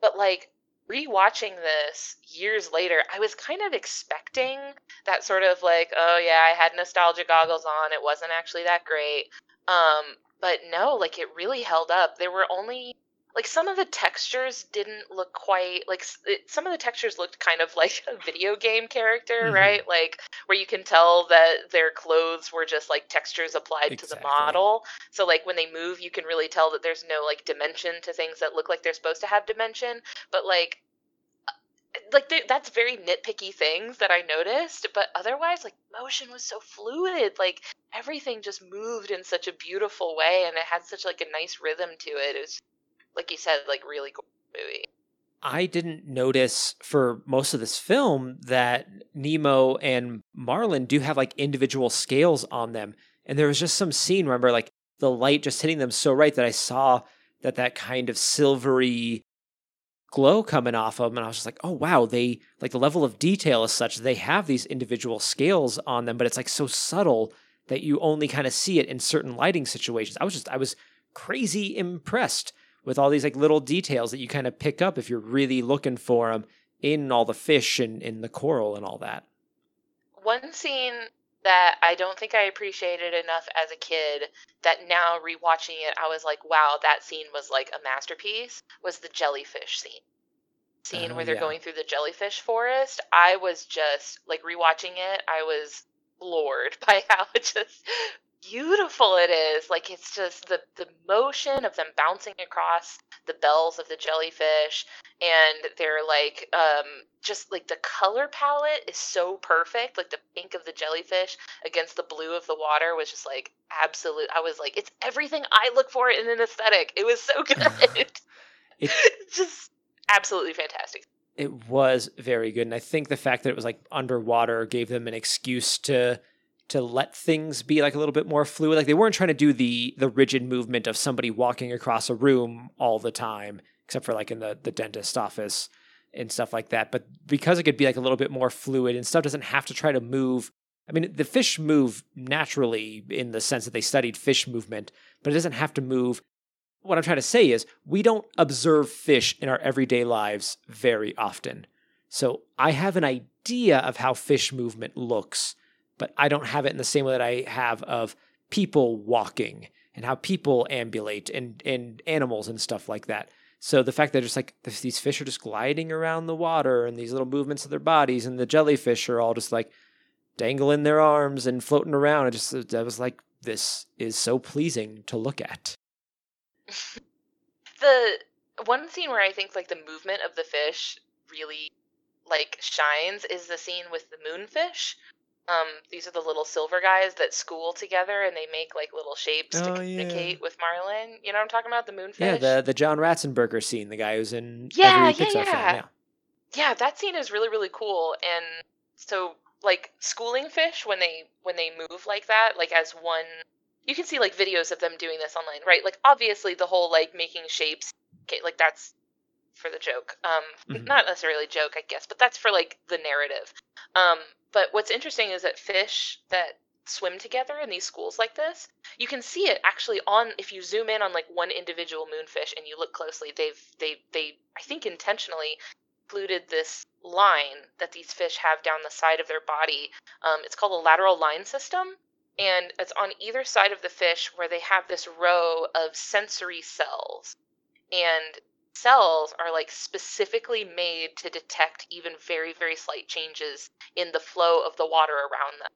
but like rewatching this years later, I was kind of expecting that sort of like, oh yeah, I had nostalgia goggles on. It wasn't actually that great. Um, but no, like it really held up. There were only like some of the textures didn't look quite like it, some of the textures looked kind of like a video game character, Mhm. right? Like where you can tell that their clothes were just like textures applied to the model. So like when they move, you can really tell that there's no like dimension to things that look like they're supposed to have dimension. But like like they, that's very nitpicky things that I noticed, but otherwise, like motion was so fluid. Like everything just moved in such a beautiful way, and it had such like a nice rhythm to it. It was, like you said, like really cool movie. I didn't notice for most of this film that Nemo and Marlin do have like individual scales on them. And there was just some scene, remember, like the light just hitting them so right that I saw that that kind of silvery glow coming off of them. And I was just like, oh, wow, they like the level of detail is such they have these individual scales on them, but it's like so subtle that you only kind of see it in certain lighting situations. I was just, I was crazy impressed with all these like little details that you kind of pick up if you're really looking for them in all the fish and in the coral and all that. One scene that I don't think I appreciated enough as a kid that now rewatching it I was like wow that scene was like a masterpiece was the jellyfish scene scene Oh, where they're yeah. going through the jellyfish forest I was just like rewatching it I was floored by how just beautiful it is. Like it's just the the motion of them bouncing across the bells of the jellyfish and they're like um just like the color palette is so perfect. Like the pink of the jellyfish against the blue of the water was just like absolute i was like it's everything i look for in an aesthetic. It was so good. It- just absolutely fantastic. It was very good. And I think the fact that it was like underwater gave them an excuse to to let things be like a little bit more fluid. Like they weren't trying to do the the rigid movement of somebody walking across a room all the time, except for like in the, the dentist office and stuff like that. But because it could be like a little bit more fluid and stuff doesn't have to try to move. I mean, the fish move naturally in the sense that they studied fish movement, but it doesn't have to move. What I'm trying to say is we don't observe fish in our everyday lives very often. So I have an idea of how fish movement looks, but I don't have it in the same way that I have of people walking and how people ambulate and, and animals and stuff like that. So the fact that just like these fish are just gliding around the water and these little movements of their bodies and the jellyfish are all just like dangling their arms and floating around. It just I was like, this is so pleasing to look at. the one scene where I think like the movement of the fish really like shines is the scene with the moonfish. Um, these are the little silver guys that school together and they make like little shapes to Oh, yeah. communicate with Marlin. You know what I'm talking about? The moonfish. Yeah, the the John Ratzenberger scene, the guy who's in Yeah, every yeah, Pixar film. yeah. Yeah. yeah, that scene is really really cool. And so like schooling fish when they when they move like that, like as one, you can see like videos of them doing this online, right? Like obviously the whole like making shapes, like that's for the joke. Um, Mhm. not necessarily joke, I guess, but that's for like the narrative. Um, but what's interesting is that fish that swim together in these schools like this, you can see it actually on if you zoom in on like one individual moonfish and you look closely, they've they they I think intentionally included this line that these fish have down the side of their body. Um, it's called a lateral line system, and it's on either side of the fish where they have this row of sensory cells. And cells are like specifically made to detect even very very slight changes in the flow of the water around them.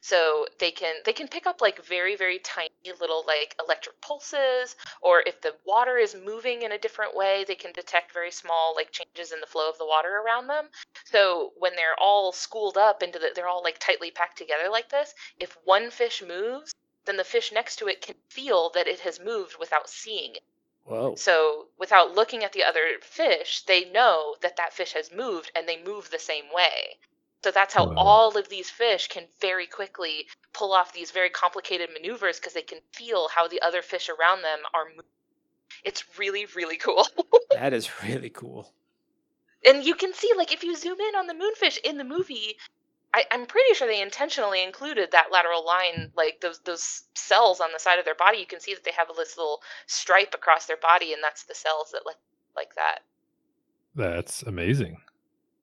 So they can they can pick up like very very tiny little like electric pulses or if the water is moving in a different way they can detect very small like changes in the flow of the water around them. So when they're all schooled up into the they're all like tightly packed together like this if one fish moves then the fish next to it can feel that it has moved without seeing it Whoa. so without looking at the other fish, they know that that fish has moved and they move the same way. So that's how Wow. all of these fish can very quickly pull off these very complicated maneuvers because they can feel how the other fish around them are moving. It's really, really cool. That is really cool. and you can see, like, if you zoom in on the moonfish in the movie, I, I'm pretty sure they intentionally included that lateral line, like those those cells on the side of their body. You can see that they have this little stripe across their body, and that's the cells that look like that. That's amazing.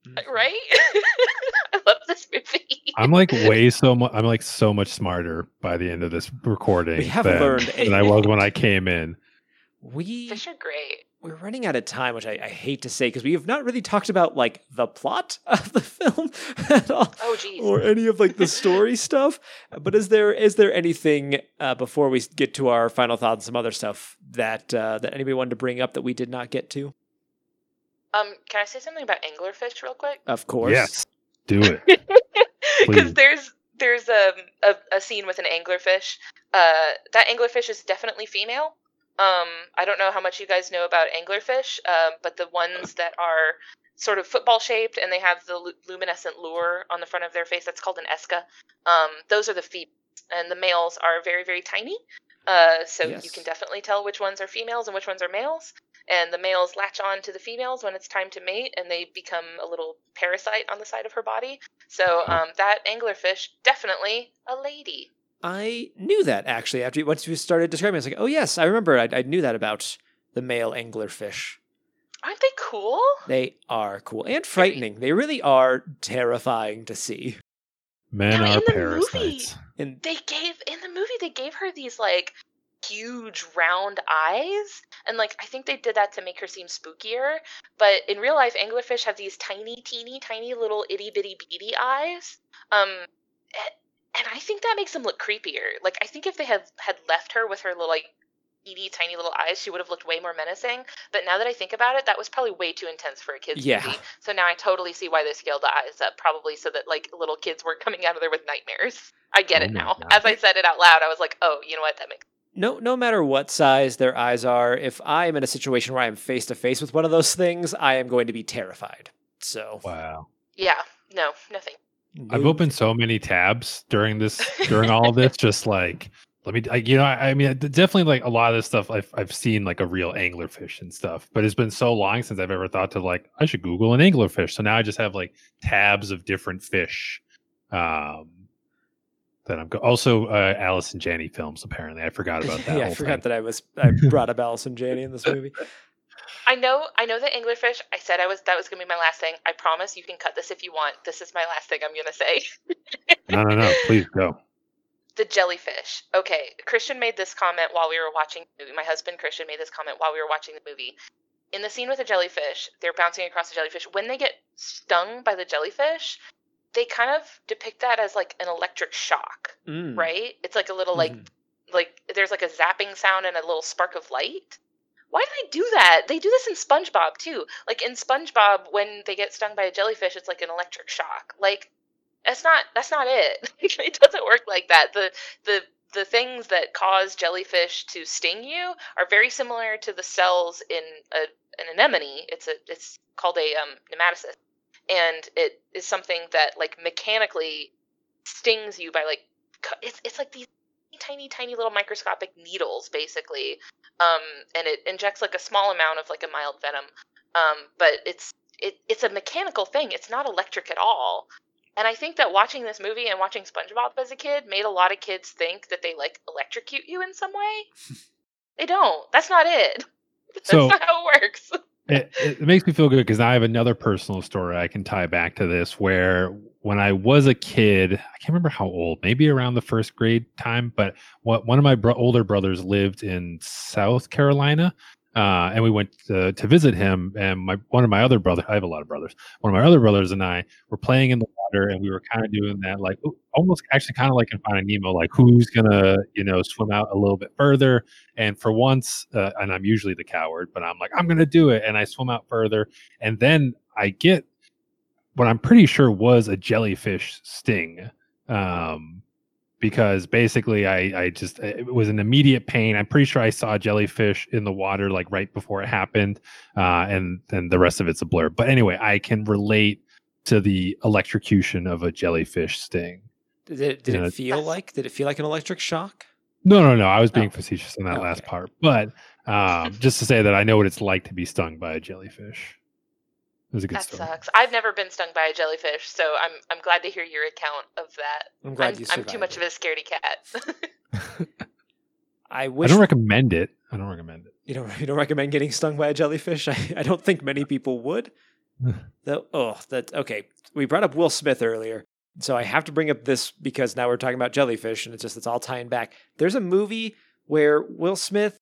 Hmm. Uh, right? I love this movie. I'm like way so much. I'm like so much smarter by the end of this recording We have than, learned than I was when I came in. We Fish are great. We're running out of time, which I, I hate to say because we have not really talked about like the plot of the film at all, Oh, geez. or any of like the story stuff. But is there is there anything uh, before we get to our final thoughts and some other stuff that uh, that anybody wanted to bring up that we did not get to? Um, can I say something about anglerfish real quick? Of course, Yes, do it. Because there's there's um, a a scene with an anglerfish. Uh, that anglerfish is definitely female. Um, I don't know how much you guys know about anglerfish, um, but the ones that are sort of football shaped and they have the lu- luminescent lure on the front of their face, that's called an esca. Um, those are the females, and the males are very, very tiny. Uh, so Yes. you can definitely tell which ones are females and which ones are males. And the males latch on to the females when it's time to mate, and they become a little parasite on the side of her body. So um, that anglerfish, definitely a lady. I knew that actually after you, once you started describing it. I was like, oh, yes, I remember. I, I knew that about the male anglerfish. Aren't they cool? They are cool and frightening. They really are terrifying to see. Men Now, are in the parasites. And they gave in the movie they gave her these like huge round eyes and like i think they did that to make her seem spookier but in real life anglerfish have these tiny teeny tiny little itty bitty beady eyes um a- and i think that makes them look creepier like i think if they had had left her with her little like teeny tiny little eyes she would have looked way more menacing but now that i think about it that was probably way too intense for a kids Yeah. movie so now i totally see why they scaled the eyes up probably so that like little kids weren't coming out of there with nightmares i get Oh it now God. as i said it out loud i was like oh you know what that makes no, no matter what size their eyes are, if I am in a situation where I am face to face with one of those things, I am going to be terrified. So, Wow. yeah no nothing I've opened so many tabs during this during all of this, just like let me, I, you know, I, I mean, definitely like a lot of this stuff I've I've seen like a real anglerfish and stuff, but it's been so long since I've ever thought to like I should Google an anglerfish. So now I just have like tabs of different fish. Um, that I'm go- also uh, Allison Janney films. Apparently, I forgot about that. yeah, I forgot thing. that I was I brought up Allison Janney in this movie. I know i know that anglerfish i said i was that was gonna be my last thing i promise you can cut this if you want this is my last thing i'm gonna say No, no, no. Please go. the jellyfish. Okay, Christian made this comment while we were watching the movie. My husband Christian made this comment while we were watching the movie. In the scene with the jellyfish, they're bouncing across the jellyfish. When they get stung by the jellyfish, they kind of depict that as like an electric shock, Mm. right? It's like a little like Mhm. like there's like a zapping sound and a little spark of light. Why do they do that? They do this in SpongeBob too. Like in SpongeBob, when they get stung by a jellyfish, it's like an electric shock. Like that's not that's not it. it doesn't work like that. The the the things that cause jellyfish to sting you are very similar to the cells in a, an anemone. It's a it's called a um, nematocyst, and it is something that like mechanically stings you by like it's it's like these tiny tiny little microscopic needles basically. Um and it injects like a small amount of like a mild venom. Um but it's it, it's a mechanical thing. It's not electric at all. And i think that watching this movie and watching spongebob as a kid made a lot of kids think that they like electrocute you in some way. They don't. That's not it. That's So- not how it works it, it makes me feel good because I have another personal story I can tie back to this. Where when I was a kid, I can't remember how old, maybe around the first grade time, but what one of my bro- older brothers lived in South Carolina, uh, and we went to, to visit him. And my one of my other brothers, I have a lot of brothers. One of my other brothers and I were playing in the water, and we were kind of doing that, like almost actually kind of like in Finding Nemo, like who's gonna you know swim out a little bit further. And for once, uh, and I'm usually the coward, but I'm like, I'm to do it. And I swim out further. And then I get what I'm pretty sure was a jellyfish sting. Um, because basically I, I just, it was an immediate pain. I'm pretty sure I saw a jellyfish in the water like right before it happened. Uh, and then the rest of it's a blur. But anyway, I can relate to the electrocution of a jellyfish sting. Did it, did it feel like? Did it feel like an electric shock? No, no, no. I was being Oh. facetious in that Oh, last part, but um, just to say that I know what it's like to be stung by a jellyfish. It was a good that story. sucks i've never been stung by a jellyfish so i'm i'm glad to hear your account of that I'm glad I'm, you I'm too much of a scaredy cat I I don't recommend it. I don't recommend it. you don't you don't recommend getting stung by a jellyfish. I, I don't think many people would. Though oh that okay. We brought up Will Smith earlier. So I have to bring up this because now we're talking about jellyfish and it's just it's all tying back. There's a movie where Will Smith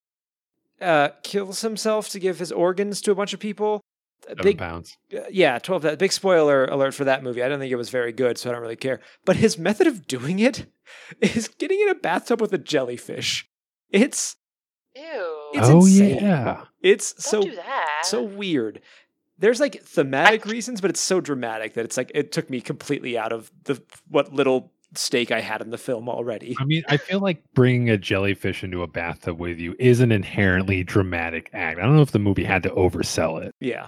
uh, kills himself to give his organs to a bunch of people. A big pounds. uh, yeah, 12 that big spoiler alert for that movie. I don't think it was very good, so I don't really care. But his method of doing it is getting in a bathtub with a jellyfish. It's ew It's oh insane. yeah. it's don't so so weird. There's like thematic reasons, but it's so dramatic that it's like it took me completely out of the what little stake I had in the film already. I mean, I feel like bringing a jellyfish into a bathtub with you is an inherently dramatic act. I don't know if the movie had to oversell it. Yeah.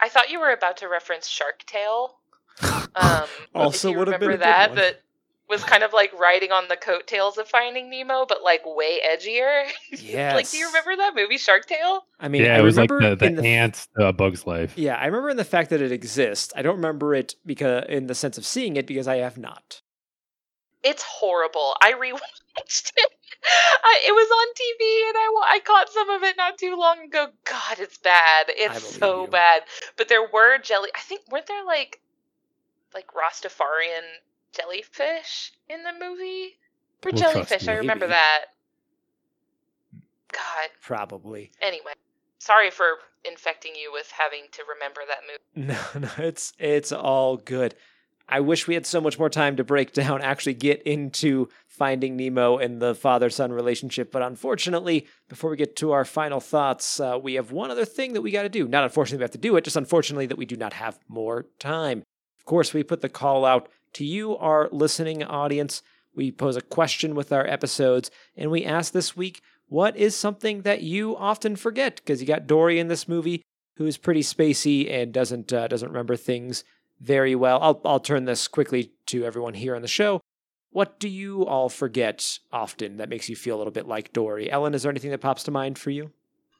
I thought you were about to reference Shark Tale. Um, Also if you would have been a remember good that, one. that was kind of like riding on the coattails of Finding Nemo, but like way edgier. Yes. like, do you remember that movie Shark Tale? I mean, yeah, I it was like the, the the ants, uh, Bug's Life. Yeah, I remember in the fact that it exists. I don't remember it because in the sense of seeing it because I have not. It's horrible. I rewatched it. I, it was on TV, and I I caught some of it not too long ago. God, it's bad. It's so you. bad. But there were jelly. I think weren't there like like Rastafarian jellyfish in the movie? Or Well, jellyfish? me, I remember maybe. that. God. Probably. Anyway, sorry for infecting you with having to remember that movie. No, no, it's it's all good. I wish we had so much more time to break down, actually get into Finding Nemo and the father-son relationship, but unfortunately, before we get to our final thoughts, uh, we have one other thing that we got to do. Not unfortunately we have to do it, just unfortunately that we do not have more time. Of course, we put the call out to you, our listening audience. We pose a question with our episodes, and we ask this week, what is something that you often forget? Because you got Dory in this movie, who's pretty spacey and doesn't uh, doesn't remember things very well. I'll I'll turn this quickly to everyone here on the show. What do you all forget often that makes you feel a little bit like Dory? Ellen, is there anything that pops to mind for you?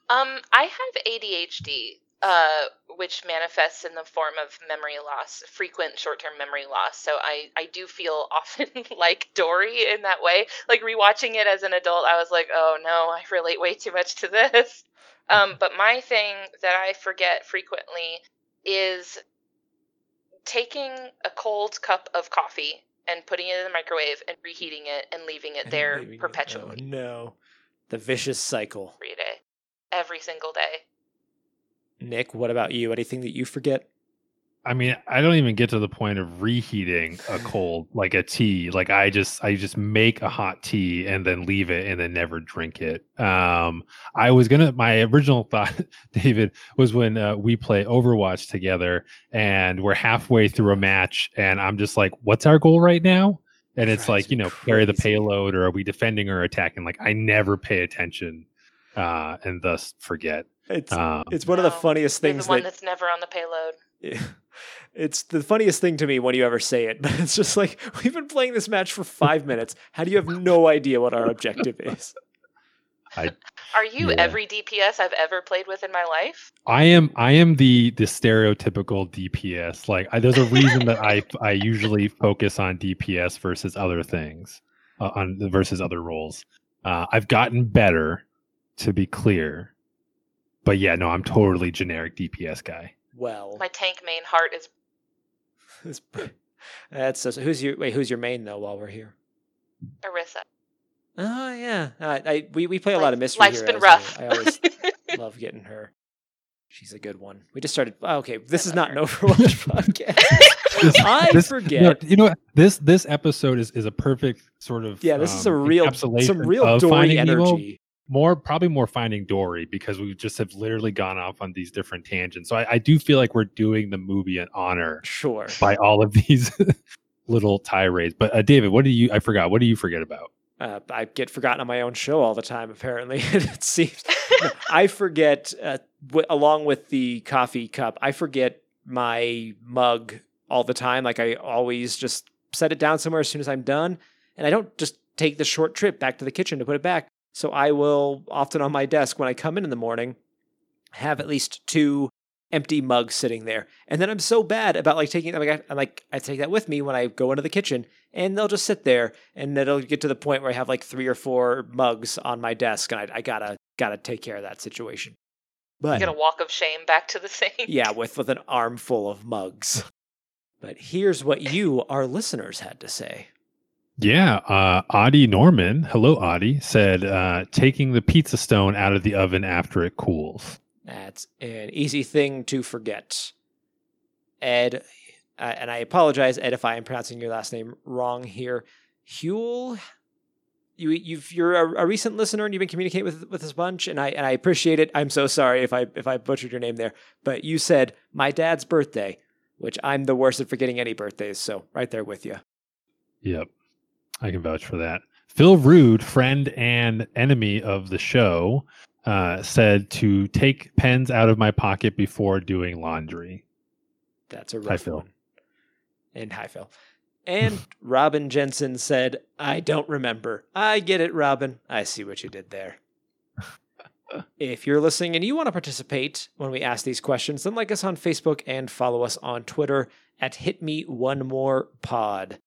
Um, I have ADHD, uh, which manifests in the form of memory loss, frequent short-term memory loss. So I, I do feel often like Dory in that way. Like rewatching it as an adult, I was like, oh no, I relate way too much to this. Um, but my thing that I forget frequently is taking a cold cup of coffee and putting it in the microwave and reheating it and leaving it there Leaving it- perpetually Oh, no, the vicious cycle. every day, every single day. Nick, what about you? Anything that you forget? I mean, I don't even get to the point of reheating a cold like a tea. Like I just I just make a hot tea and then leave it and then never drink it. Um I was going to my original thought David was when uh, we play Overwatch together and we're halfway through a match and I'm just like what's our goal right now? And it's Drives like, you me know, carry the payload or are we defending or attacking? Like I never pay attention uh and thus forget. It's Um it's one of the No, funniest You're things the one that that's never on the payload. It's the funniest thing to me when you ever say it, but it's just like we've been playing this match for five minutes. How do you have no idea what our objective is? Are you Yeah. every DPS I've ever played with in my life? I am I am the the stereotypical DPS. Like I, there's a reason that I I usually focus on DPS versus other things, uh, on versus other roles. Uh, I've gotten better, to be clear, but yeah, no, I'm totally generic DPS guy. Well, My tank main heart is it's- that's so, who's your wait. Who's your main though? While we're here. Arissa. Oh yeah, I, I we we play a lot of mystery. Life's here, been rough. I, I always love getting her. She's a good one. We just started. oh, okay, this is love not an Overwatch podcast. I This- forget. no, you know what? This this episode is is a perfect sort of yeah, this is a um, real some real of Dory Finding Nemo, energy. More probably more finding Dory because we just have literally gone off on these different tangents. So I, I do feel like we're doing the movie an honor Sure. by all of these little tirades. But uh, David, what do you? I forgot. What do you forget about? Uh, I get forgotten on my own show all the time. Apparently, it seems No, I forget. Uh, w- along with the coffee cup, I forget my mug all the time. Like I always just set it down somewhere as soon as I'm done, and I don't just take the short trip back to the kitchen to put it back. So I will often on my desk when I come in in the morning have at least two empty mugs sitting there, and then I'm so bad about like taking them. Like I, I'm like I take that with me when I go into the kitchen, and they'll just sit there, and it'll get to the point where I have like three or four mugs on my desk, and I, I gotta gotta take care of that situation. But you Get a walk of shame back to the sink. yeah, with with an armful of mugs. But here's what you, our listeners, had to say. Yeah, uh, Audie Norman, hello Audie, said uh, taking the pizza stone out of the oven after it cools. That's an easy thing to forget. Ed, uh, and I apologize, Ed, if I am pronouncing your last name wrong here. Huel, you you've you're a, a recent listener and you've been communicating with with this bunch, and I and I appreciate it. I'm so sorry if I if I butchered your name there, but you said my dad's birthday, which I'm the worst at forgetting any birthdays, so right there with you. Yep. I can vouch for that. Phil Rude, friend and enemy of the show, uh, said to take pens out of my pocket before doing laundry. That's a Hi, rough Phil. one. And hi, Phil. And Robin Jensen said, I don't remember. I get it, Robin. I see what you did there. if you're listening and you want to participate when we ask these questions, then like us on Facebook and follow us on Twitter at Hit Me One More Pod.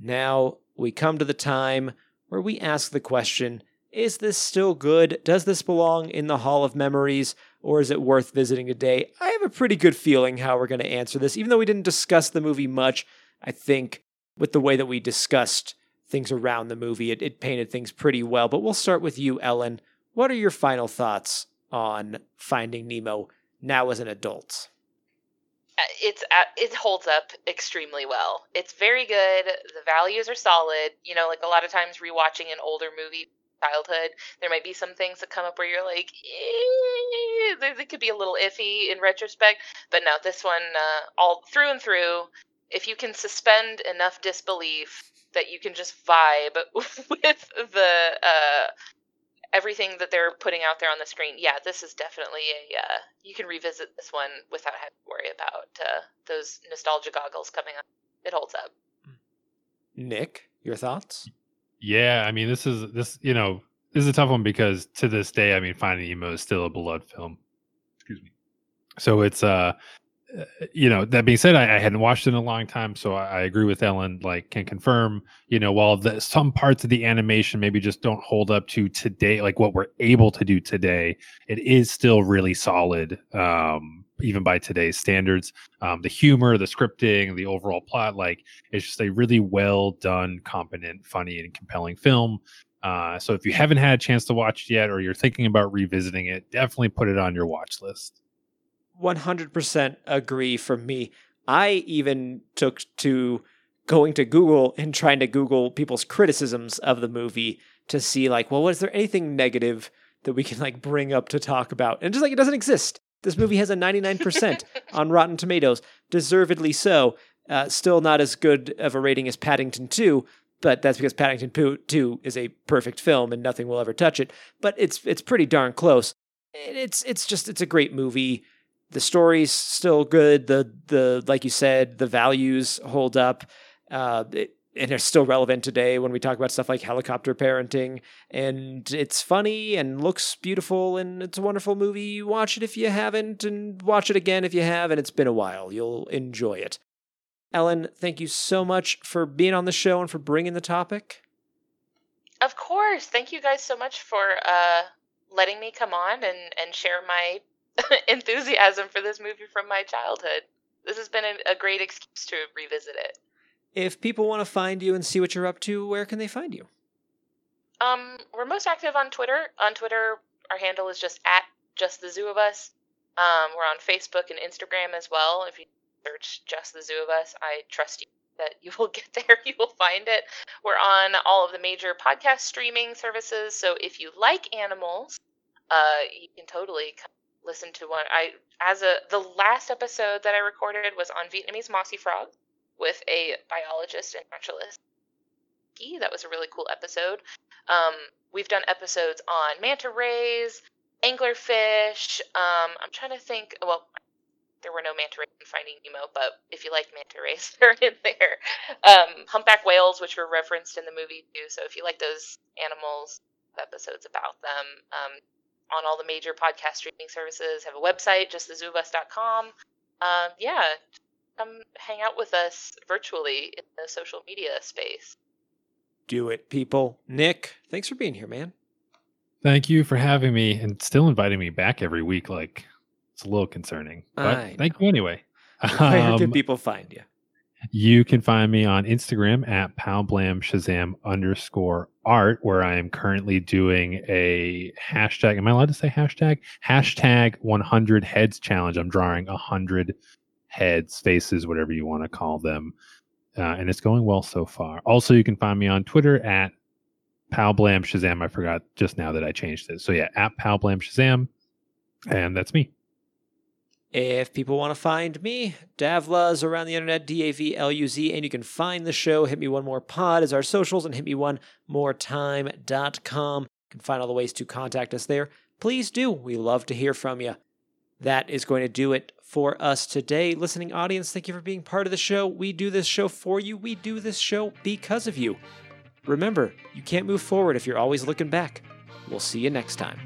Now we come to the time where we ask the question Is this still good? Does this belong in the Hall of Memories? Or is it worth visiting today? I have a pretty good feeling how we're going to answer this. Even though we didn't discuss the movie much, I think with the way that we discussed things around the movie, it, it painted things pretty well. But we'll start with you, Ellen. What are your final thoughts on Finding Nemo now as an adult? It's it holds up extremely well. It's very good. The values are solid. You know, like a lot of times rewatching an older movie childhood, there might be some things that come up where you're like, eh, they, they could be a little iffy in retrospect. But no, this one uh, all through and through. If you can suspend enough disbelief that you can just vibe with the uh, everything that they're putting out there on the screen, yeah, this is definitely a. Uh, you can revisit this one without having to worry about uh, those nostalgia goggles coming up. It holds up. Nick, your thoughts? Yeah, I mean, this is this you know this is a tough one because to this day, I mean, Finding Nemo is still a beloved film. Excuse me. So it's uh, uh, you know, that being said, I, I hadn't watched it in a long time, so I, I agree with Ellen. Like, can confirm, you know, while the, some parts of the animation maybe just don't hold up to today, like what we're able to do today, it is still really solid, um, even by today's standards. Um, the humor, the scripting, the overall plot, like, it's just a really well done, competent, funny, and compelling film. Uh, so if you haven't had a chance to watch it yet, or you're thinking about revisiting it, definitely put it on your watch list. 100% agree from me. I even took to going to Google and trying to Google people's criticisms of the movie to see, like, well, was there anything negative that we can, like, bring up to talk about? And just like, it doesn't exist. This movie has a 99% on Rotten Tomatoes, deservedly so. Uh, still not as good of a rating as Paddington 2, but that's because Paddington 2 is a perfect film and nothing will ever touch it. But it's it's pretty darn close. It's it's just it's a great movie the story's still good. The the like you said, the values hold up, uh, it, and are still relevant today when we talk about stuff like helicopter parenting. And it's funny and looks beautiful, and it's a wonderful movie. Watch it if you haven't, and watch it again if you have. And it's been a while. You'll enjoy it. Ellen, thank you so much for being on the show and for bringing the topic. Of course. Thank you guys so much for uh, letting me come on and, and share my enthusiasm for this movie from my childhood. This has been a, great excuse to revisit it. If people want to find you and see what you're up to, where can they find you? Um, we're most active on Twitter. On Twitter, our handle is just at just the zoo of us. Um, we're on Facebook and Instagram as well. If you search just the zoo of us, I trust you that you will get there. You will find it. We're on all of the major podcast streaming services. So if you like animals, uh, you can totally come listen to one. I as a the last episode that I recorded was on Vietnamese mossy frog with a biologist and naturalist. That was a really cool episode. Um, we've done episodes on manta rays, anglerfish. Um, I'm trying to think. Well, there were no manta rays in Finding Nemo, but if you like manta rays, they're in there. Um, humpback whales, which were referenced in the movie too. So if you like those animals, episodes about them. Um, on all the major podcast streaming services, have a website, just justthezooofus.com. Um, yeah, come hang out with us virtually in the social media space. Do it, people. Nick, thanks for being here, man. Thank you for having me and still inviting me back every week. Like it's a little concerning, but thank you anyway. Where can Um, people find you? You can find me on Instagram at Palblam Shazam underscore art, where I am currently doing a hashtag. Am I allowed to say hashtag? Hashtag 100 heads challenge. I'm drawing 100 heads, faces, whatever you want to call them. Uh, and it's going well so far. Also, you can find me on Twitter at Palblam Shazam. I forgot just now that I changed it. So, yeah, at Palblam Shazam. And that's me. If people want to find me, Davluz around the internet, D A V L U Z, and you can find the show. Hit Me One More Pod is our socials, and hit me one more time.com. You can find all the ways to contact us there. Please do. We love to hear from you. That is going to do it for us today. Listening audience, thank you for being part of the show. We do this show for you, we do this show because of you. Remember, you can't move forward if you're always looking back. We'll see you next time.